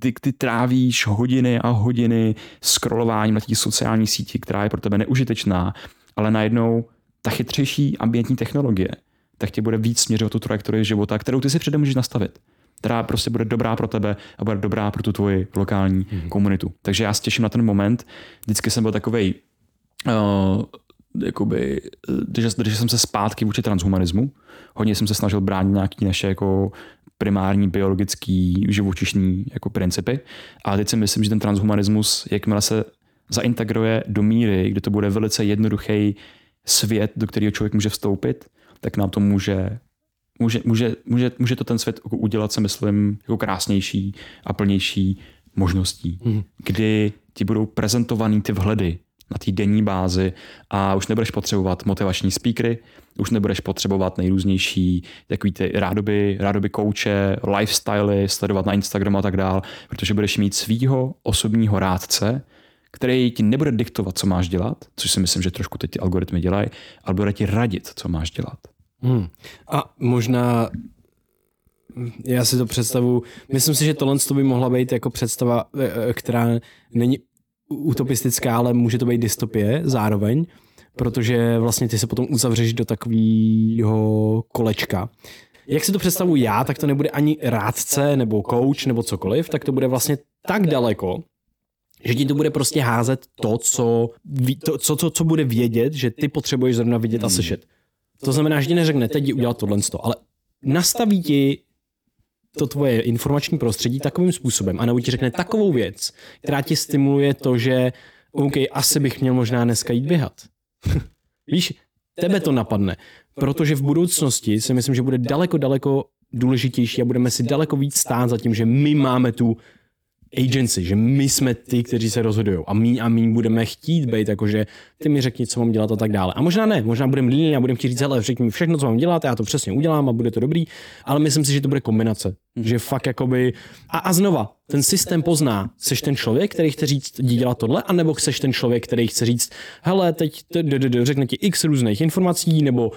ty, ty trávíš hodiny a hodiny scrollováním na těch sociální síti, která je pro tebe neužitečná, ale najednou ta chytřejší ambientní technologie, tak tě bude víc směřovat tu trajektorii života, kterou ty si předem můžeš nastavit která prostě bude dobrá pro tebe a bude dobrá pro tu tvoji lokální hmm. komunitu. Takže já se těším na ten moment. Vždycky jsem byl takovej, uh, jakoby, když, když jsem se zpátky vůči transhumanismu, hodně jsem se snažil bránit nějaký naše jako primární biologický živočišní jako principy. A teď si myslím, že ten transhumanismus, jakmile se zaintegruje do míry, kde to bude velice jednoduchý svět, do kterého člověk může vstoupit, tak nám to může může, může, může, může to ten svět jako udělat, se myslím, jako krásnější a plnější možností, mm. kdy ti budou prezentovaný ty vhledy na té denní bázi a už nebudeš potřebovat motivační speakery, už nebudeš potřebovat nejrůznější takový ty rádoby, rádoby kouče, lifestyle, sledovat na Instagramu a tak dál, protože budeš mít svýho osobního rádce, který ti nebude diktovat, co máš dělat, což si myslím, že trošku teď ty algoritmy dělají, ale bude ti radit, co máš dělat. Hmm. A možná já si to představu, myslím si, že tohle by mohla být jako představa, eh, eh, která není utopistická, ale může to být dystopie zároveň, protože vlastně ty se potom uzavřeš do takového kolečka. Jak si to představuji já, tak to nebude ani rádce nebo coach nebo cokoliv, tak to bude vlastně tak daleko, že ti to bude prostě házet to, co, to, co, co, co bude vědět, že ty potřebuješ zrovna vidět a slyšet. To znamená, že ti neřekne, teď udělat tohle, ale nastaví ti to tvoje informační prostředí takovým způsobem a nebo ti řekne takovou věc, která ti stimuluje to, že OK, asi bych měl možná dneska jít běhat. Víš, tebe to napadne, protože v budoucnosti si myslím, že bude daleko, daleko důležitější a budeme si daleko víc stát za tím, že my máme tu agency, že my jsme ty, kteří se rozhodují a my a my budeme chtít být, jakože ty mi řekni, co mám dělat a tak dále. A možná ne, možná budeme líní a budeme chtít říct, hele, řekni mi všechno, co mám dělat, já to přesně udělám a bude to dobrý, ale myslím si, že to bude kombinace. Že fakt jakoby, a, a znova, ten systém pozná, seš ten člověk, který chce říct, jdi dělat tohle, anebo chceš ten člověk, který chce říct, hele, teď řekne ti x různých informací, nebo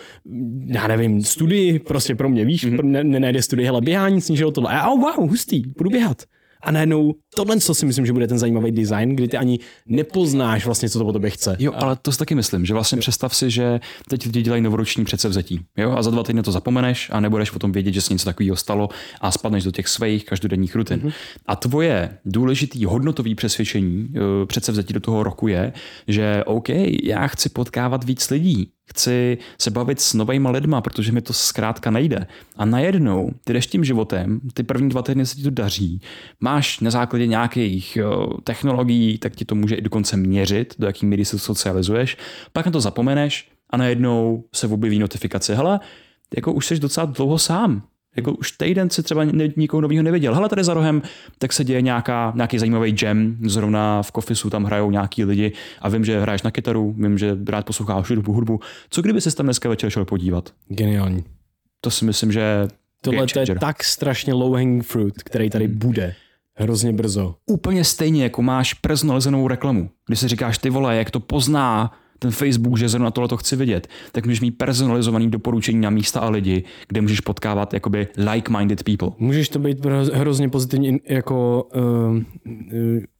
já nevím, studii, prostě pro mě, víš, mm-hmm. nenajde studii, hele, běhání, snížilo tohle, a oh, wow, hustý, budu běhat. A najednou tohle co si myslím, že bude ten zajímavý design, kdy ty ani nepoznáš vlastně, co to po tobě chce. Jo, ale to si taky myslím, že vlastně jo. představ si, že teď lidi dělají novoroční předsevzetí. Jo, a za dva týdny to zapomeneš a nebudeš potom vědět, že se něco takového stalo a spadneš do těch svých každodenních rutin. Mm-hmm. A tvoje důležitý hodnotový přesvědčení, eh, předsevzetí do toho roku je, že OK, já chci potkávat víc lidí, chci se bavit s novými lidma, protože mi to zkrátka nejde. A najednou ty jdeš tím životem, ty první dva týdny se ti to daří, máš na základě nějakých jo, technologií, tak ti to může i dokonce měřit, do jaký míry se socializuješ, pak na to zapomeneš a najednou se objeví notifikace, hele, jako už jsi docela dlouho sám, jako už týden si třeba nikoho nového neviděl. Hele, tady za rohem, tak se děje nějaká, nějaký zajímavý jam, zrovna v kofisu tam hrajou nějaký lidi a vím, že hraješ na kytaru, vím, že rád posloucháš hudbu, hudbu. Co kdyby se tam dneska večer šel podívat? Geniální. To si myslím, že Tohle to je tak strašně low hanging fruit, který tady hmm. bude hrozně brzo. Úplně stejně, jako máš personalizovanou reklamu, kdy si říkáš, ty vole, jak to pozná ten Facebook, že zrovna tohle to chci vidět, tak můžeš mít personalizovaný doporučení na místa a lidi, kde můžeš potkávat jakoby like-minded people. Můžeš to být hrozně pozitivní jako uh,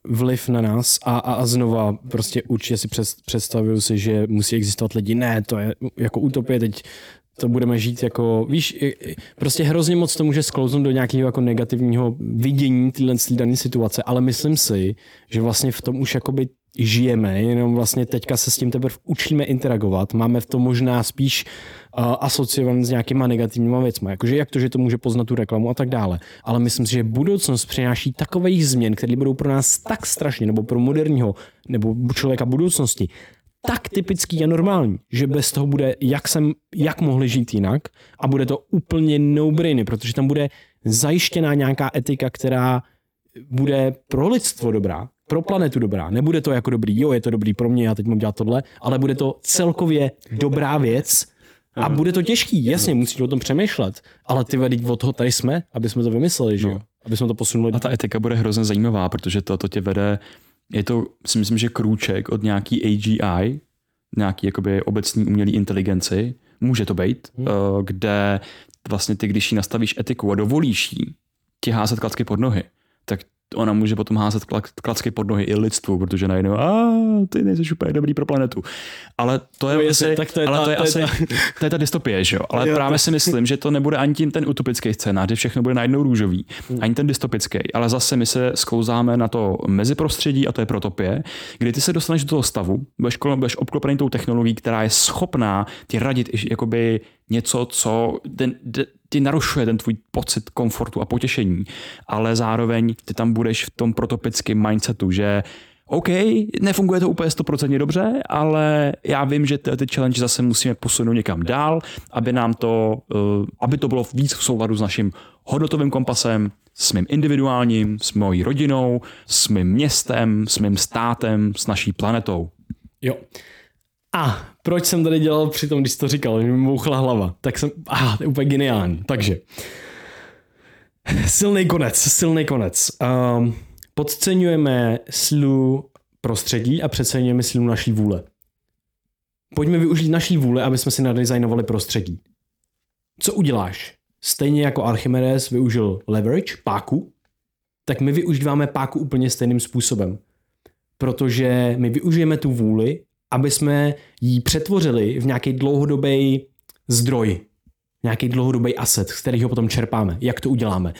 vliv na nás a, a, a znova prostě určitě si před, představuju si, že musí existovat lidi. Ne, to je jako utopie, teď to budeme žít jako, víš, prostě hrozně moc to může sklouznout do nějakého jako negativního vidění téhle dané situace, ale myslím si, že vlastně v tom už jakoby žijeme, jenom vlastně teďka se s tím teprve učíme interagovat. Máme v tom možná spíš uh, asociované s nějakýma negativníma věcmi, jakože jak to, že to může poznat tu reklamu a tak dále. Ale myslím si, že budoucnost přináší takových změn, které budou pro nás tak strašně, nebo pro moderního, nebo člověka budoucnosti, tak typický a normální, že bez toho bude, jak jsem, jak mohli žít jinak a bude to úplně no brainy, protože tam bude zajištěná nějaká etika, která bude pro lidstvo dobrá, pro planetu dobrá. Nebude to jako dobrý, jo, je to dobrý pro mě, já teď mám dělat tohle, ale bude to celkově dobrá věc a bude to těžký, jasně, musíš o tom přemýšlet, ale ty vedí od toho tady jsme, aby jsme to vymysleli, že jo, no. aby jsme to posunuli. A ta etika bude hrozně zajímavá, protože to, to tě vede, je to, si myslím, že krůček od nějaký AGI, nějaký jakoby obecní umělý inteligenci, může to být, hmm. Eh, kde vlastně ty, když ji nastavíš etiku a dovolíš jí ti házet klacky pod nohy, tak ona může potom házet klacky pod nohy i lidstvu, protože najednou, a ty nejsi úplně dobrý pro planetu. Ale to je, no, asi, tak to je, ale ta, to je, to asi, ta... to je ta dystopie, že jo? Ale jo, právě si myslím, že to nebude ani tím ten utopický scénář, že všechno bude najednou růžový, hmm. ani ten dystopický, ale zase my se sklouzáme na to meziprostředí a to je protopie, kdy ty se dostaneš do toho stavu, budeš, budeš obklopený tou technologií, která je schopná ti radit jakoby něco, co ten, ti narušuje ten tvůj pocit komfortu a potěšení, ale zároveň ty tam budeš v tom protopickém mindsetu, že OK, nefunguje to úplně 100% dobře, ale já vím, že ty, challenge zase musíme posunout někam dál, aby nám to, uh, aby to bylo víc v souladu s naším hodnotovým kompasem, s mým individuálním, s mojí rodinou, s mým městem, s mým státem, s naší planetou. Jo. A proč jsem tady dělal při tom, když to říkal, že mi mouchla hlava, tak jsem, ah, to je úplně geniální. Takže, silný konec, silný konec. Um, podceňujeme sílu prostředí a přeceňujeme sílu naší vůle. Pojďme využít naší vůle, aby jsme si nadizajnovali prostředí. Co uděláš? Stejně jako Archimedes využil leverage, páku, tak my využíváme páku úplně stejným způsobem. Protože my využijeme tu vůli aby jsme ji přetvořili v nějaký dlouhodobý zdroj, nějaký dlouhodobý asset, z kterého potom čerpáme. Jak to uděláme?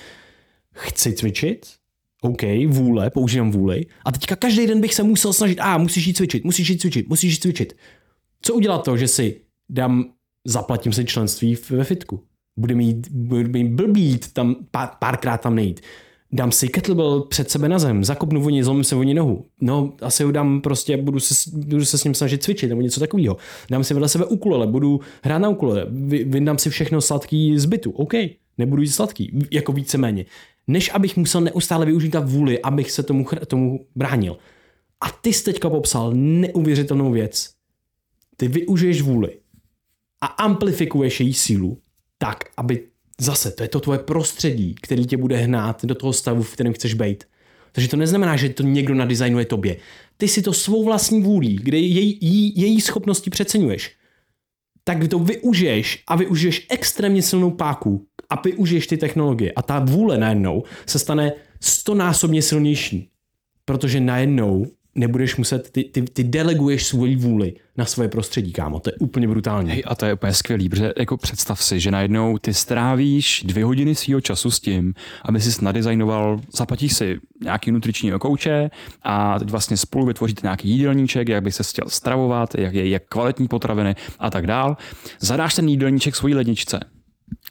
Chci cvičit? OK, vůle, používám vůli. A teďka každý den bych se musel snažit, a ah, musíš jít cvičit, musíš jít cvičit, musíš jít cvičit. Co udělat to, že si dám, zaplatím si členství ve fitku. Bude mít, bude mít blbý jít tam pár, párkrát tam nejít. Dám si kettlebell před sebe na zem, zakopnu voní, zlomím se voní nohu. No, asi ho dám prostě, budu se, budu se s ním snažit cvičit nebo něco takového. Dám si vedle sebe ukulele, budu hrát na ukulele, vyndám si všechno sladký zbytu. OK, nebudu jít sladký, jako víceméně než abych musel neustále využít ta vůli, abych se tomu, tomu bránil. A ty jsi teďka popsal neuvěřitelnou věc. Ty využiješ vůli a amplifikuješ její sílu tak, aby zase, to je to tvoje prostředí, který tě bude hnát do toho stavu, v kterém chceš být. Takže to neznamená, že to někdo nadizajnuje tobě. Ty si to svou vlastní vůlí, kde její, její, její schopnosti přeceňuješ, tak to využiješ a využiješ extrémně silnou páku a využiješ ty technologie a ta vůle najednou se stane stonásobně silnější, protože najednou nebudeš muset, ty, ty, ty deleguješ svoji vůli na svoje prostředí, kámo. To je úplně brutální. Hej, a to je úplně skvělý, protože jako představ si, že najednou ty strávíš dvě hodiny svého času s tím, aby si nadizajnoval, zaplatíš si nějaký nutriční kouče a teď vlastně spolu vytvoříte nějaký jídelníček, jak by se chtěl stravovat, jak je jak kvalitní potraviny a tak dál. Zadáš ten jídelníček svojí ledničce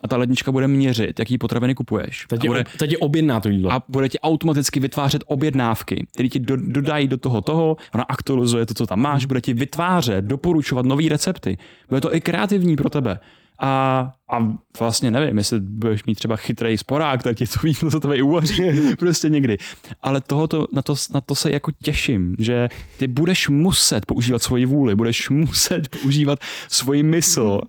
a ta lednička bude měřit, jaký potraviny kupuješ. Teď, bude, teď objedná to jídlo. A bude ti automaticky vytvářet objednávky, které ti do, dodají do toho toho, ona aktualizuje to, co tam máš, bude ti vytvářet, doporučovat nové recepty. Bude to i kreativní pro tebe. A, a vlastně nevím, jestli budeš mít třeba chytrý sporák, tak ti to ví, co to uvaří, prostě někdy. Ale tohoto, na, to, na to se jako těším, že ty budeš muset používat svoji vůli, budeš muset používat svoji mysl,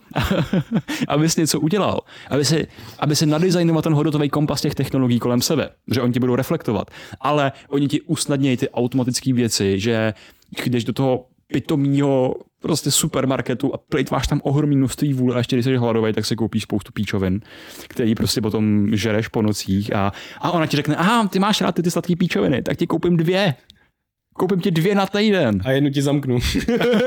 aby jsi něco udělal, aby si, aby si nadizajnoval ten hodnotový kompas těch technologií kolem sebe, že oni ti budou reflektovat, ale oni ti usnadnějí ty automatické věci, že když do toho pitomího prostě supermarketu a plejtváš tam ohromný množství vůle a ještě když jsi hladový, tak si koupíš spoustu píčovin, který prostě potom žereš po nocích a, a ona ti řekne, aha, ty máš rád ty, ty sladké píčoviny, tak ti koupím dvě. Koupím ti dvě na týden. A jednu ti zamknu.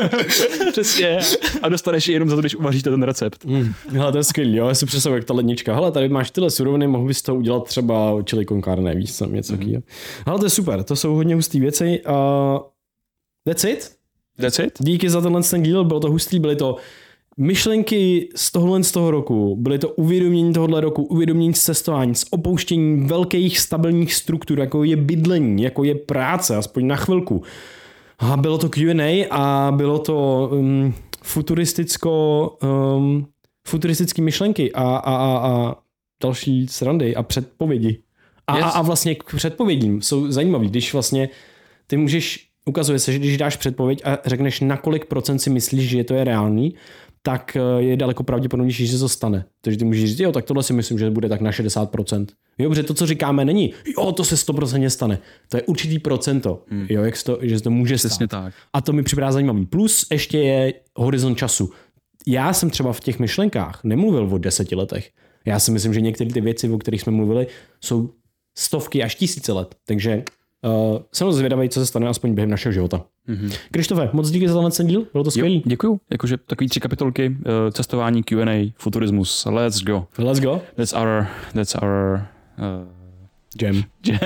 Přesně. A dostaneš ji jenom za to, když uvaříte ten recept. Mm. Hele, to je skvělý, jo. Já si představuji, jak ta lednička. Hele, tady máš tyhle suroviny, mohl bys to udělat třeba chili con carne, víš, co, něco mm. Hele, to je super, to jsou hodně husté věci. Uh, that's it? That's it? Díky za tenhle ten díl, bylo to hustý, byly to myšlenky z tohohle z toho roku, byly to uvědomění tohohle roku, uvědomění z cestování, z opouštění velkých stabilních struktur, jako je bydlení, jako je práce, aspoň na chvilku. A bylo to Q&A a bylo to um, futuristicko, um, futuristické myšlenky a, a, a, a další srandy a předpovědi. A, yes. a, a vlastně k předpovědím jsou zajímavý, když vlastně ty můžeš ukazuje se, že když dáš předpověď a řekneš, na kolik procent si myslíš, že to je reálný, tak eh, je daleko pravděpodobnější, že se to stane. Takže ty můžeš říct, jo, tak tohle si myslím, že bude tak na 60%. Jo, protože to, co říkáme, není, jo, to se 100% stane. To je určitý procento, hmm. jo, jak to, že to může Přesně stát. tak. A to mi připadá zajímavý. Plus ještě je horizont času. Já jsem třeba v těch myšlenkách nemluvil o deseti letech. Já si myslím, že některé ty věci, o kterých jsme mluvili, jsou stovky až tisíce let. Takže Uh, jsem zvědavý, co se stane aspoň během našeho života. Mm-hmm. Krištofe, moc díky za ten díl, bylo to skvělý. děkuju. Jakože takový tři kapitolky, uh, cestování, Q&A, futurismus. Let's go. Let's go. That's our, that's our uh, Jam. Jam.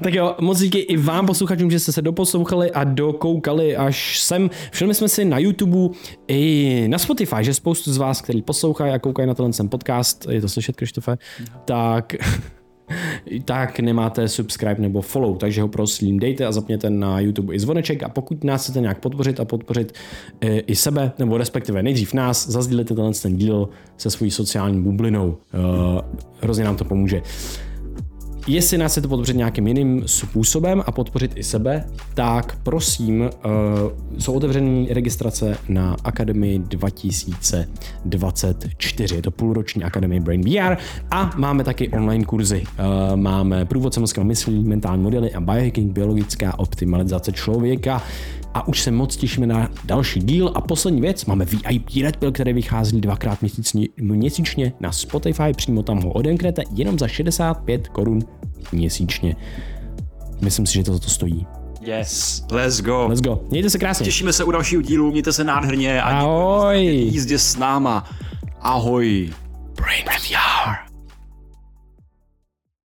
tak jo, moc díky i vám posluchačům, že jste se doposlouchali a dokoukali až sem. Všimli jsme si na YouTube i na Spotify, že spoustu z vás, který poslouchají a koukají na tenhle podcast, je to slyšet, Krištofe, tak tak nemáte subscribe nebo follow, takže ho prosím dejte a zapněte na YouTube i zvoneček a pokud nás chcete nějak podpořit a podpořit e, i sebe, nebo respektive nejdřív nás, zazdílete tenhle ten díl se svojí sociální bublinou. E, hrozně nám to pomůže. Jestli nás chcete podpořit nějakým jiným způsobem a podpořit i sebe, tak prosím, uh, jsou otevřené registrace na Akademii 2024. Je to půlroční Akademie Brain VR a máme taky online kurzy. Uh, máme průvodce mozkem myslí, mentální modely a biohacking, biologická optimalizace člověka a už se moc těšíme na další díl. A poslední věc, máme VIP Red Pill, který vychází dvakrát měsíčně, měsíčně na Spotify, přímo tam ho odenknete jenom za 65 korun měsíčně. Myslím si, že to za to stojí. Yes, let's go. Let's go. Mějte se krásně. Těšíme se u dalšího dílu, mějte se nádherně a Ahoj. jízdě s náma. Ahoj. Brain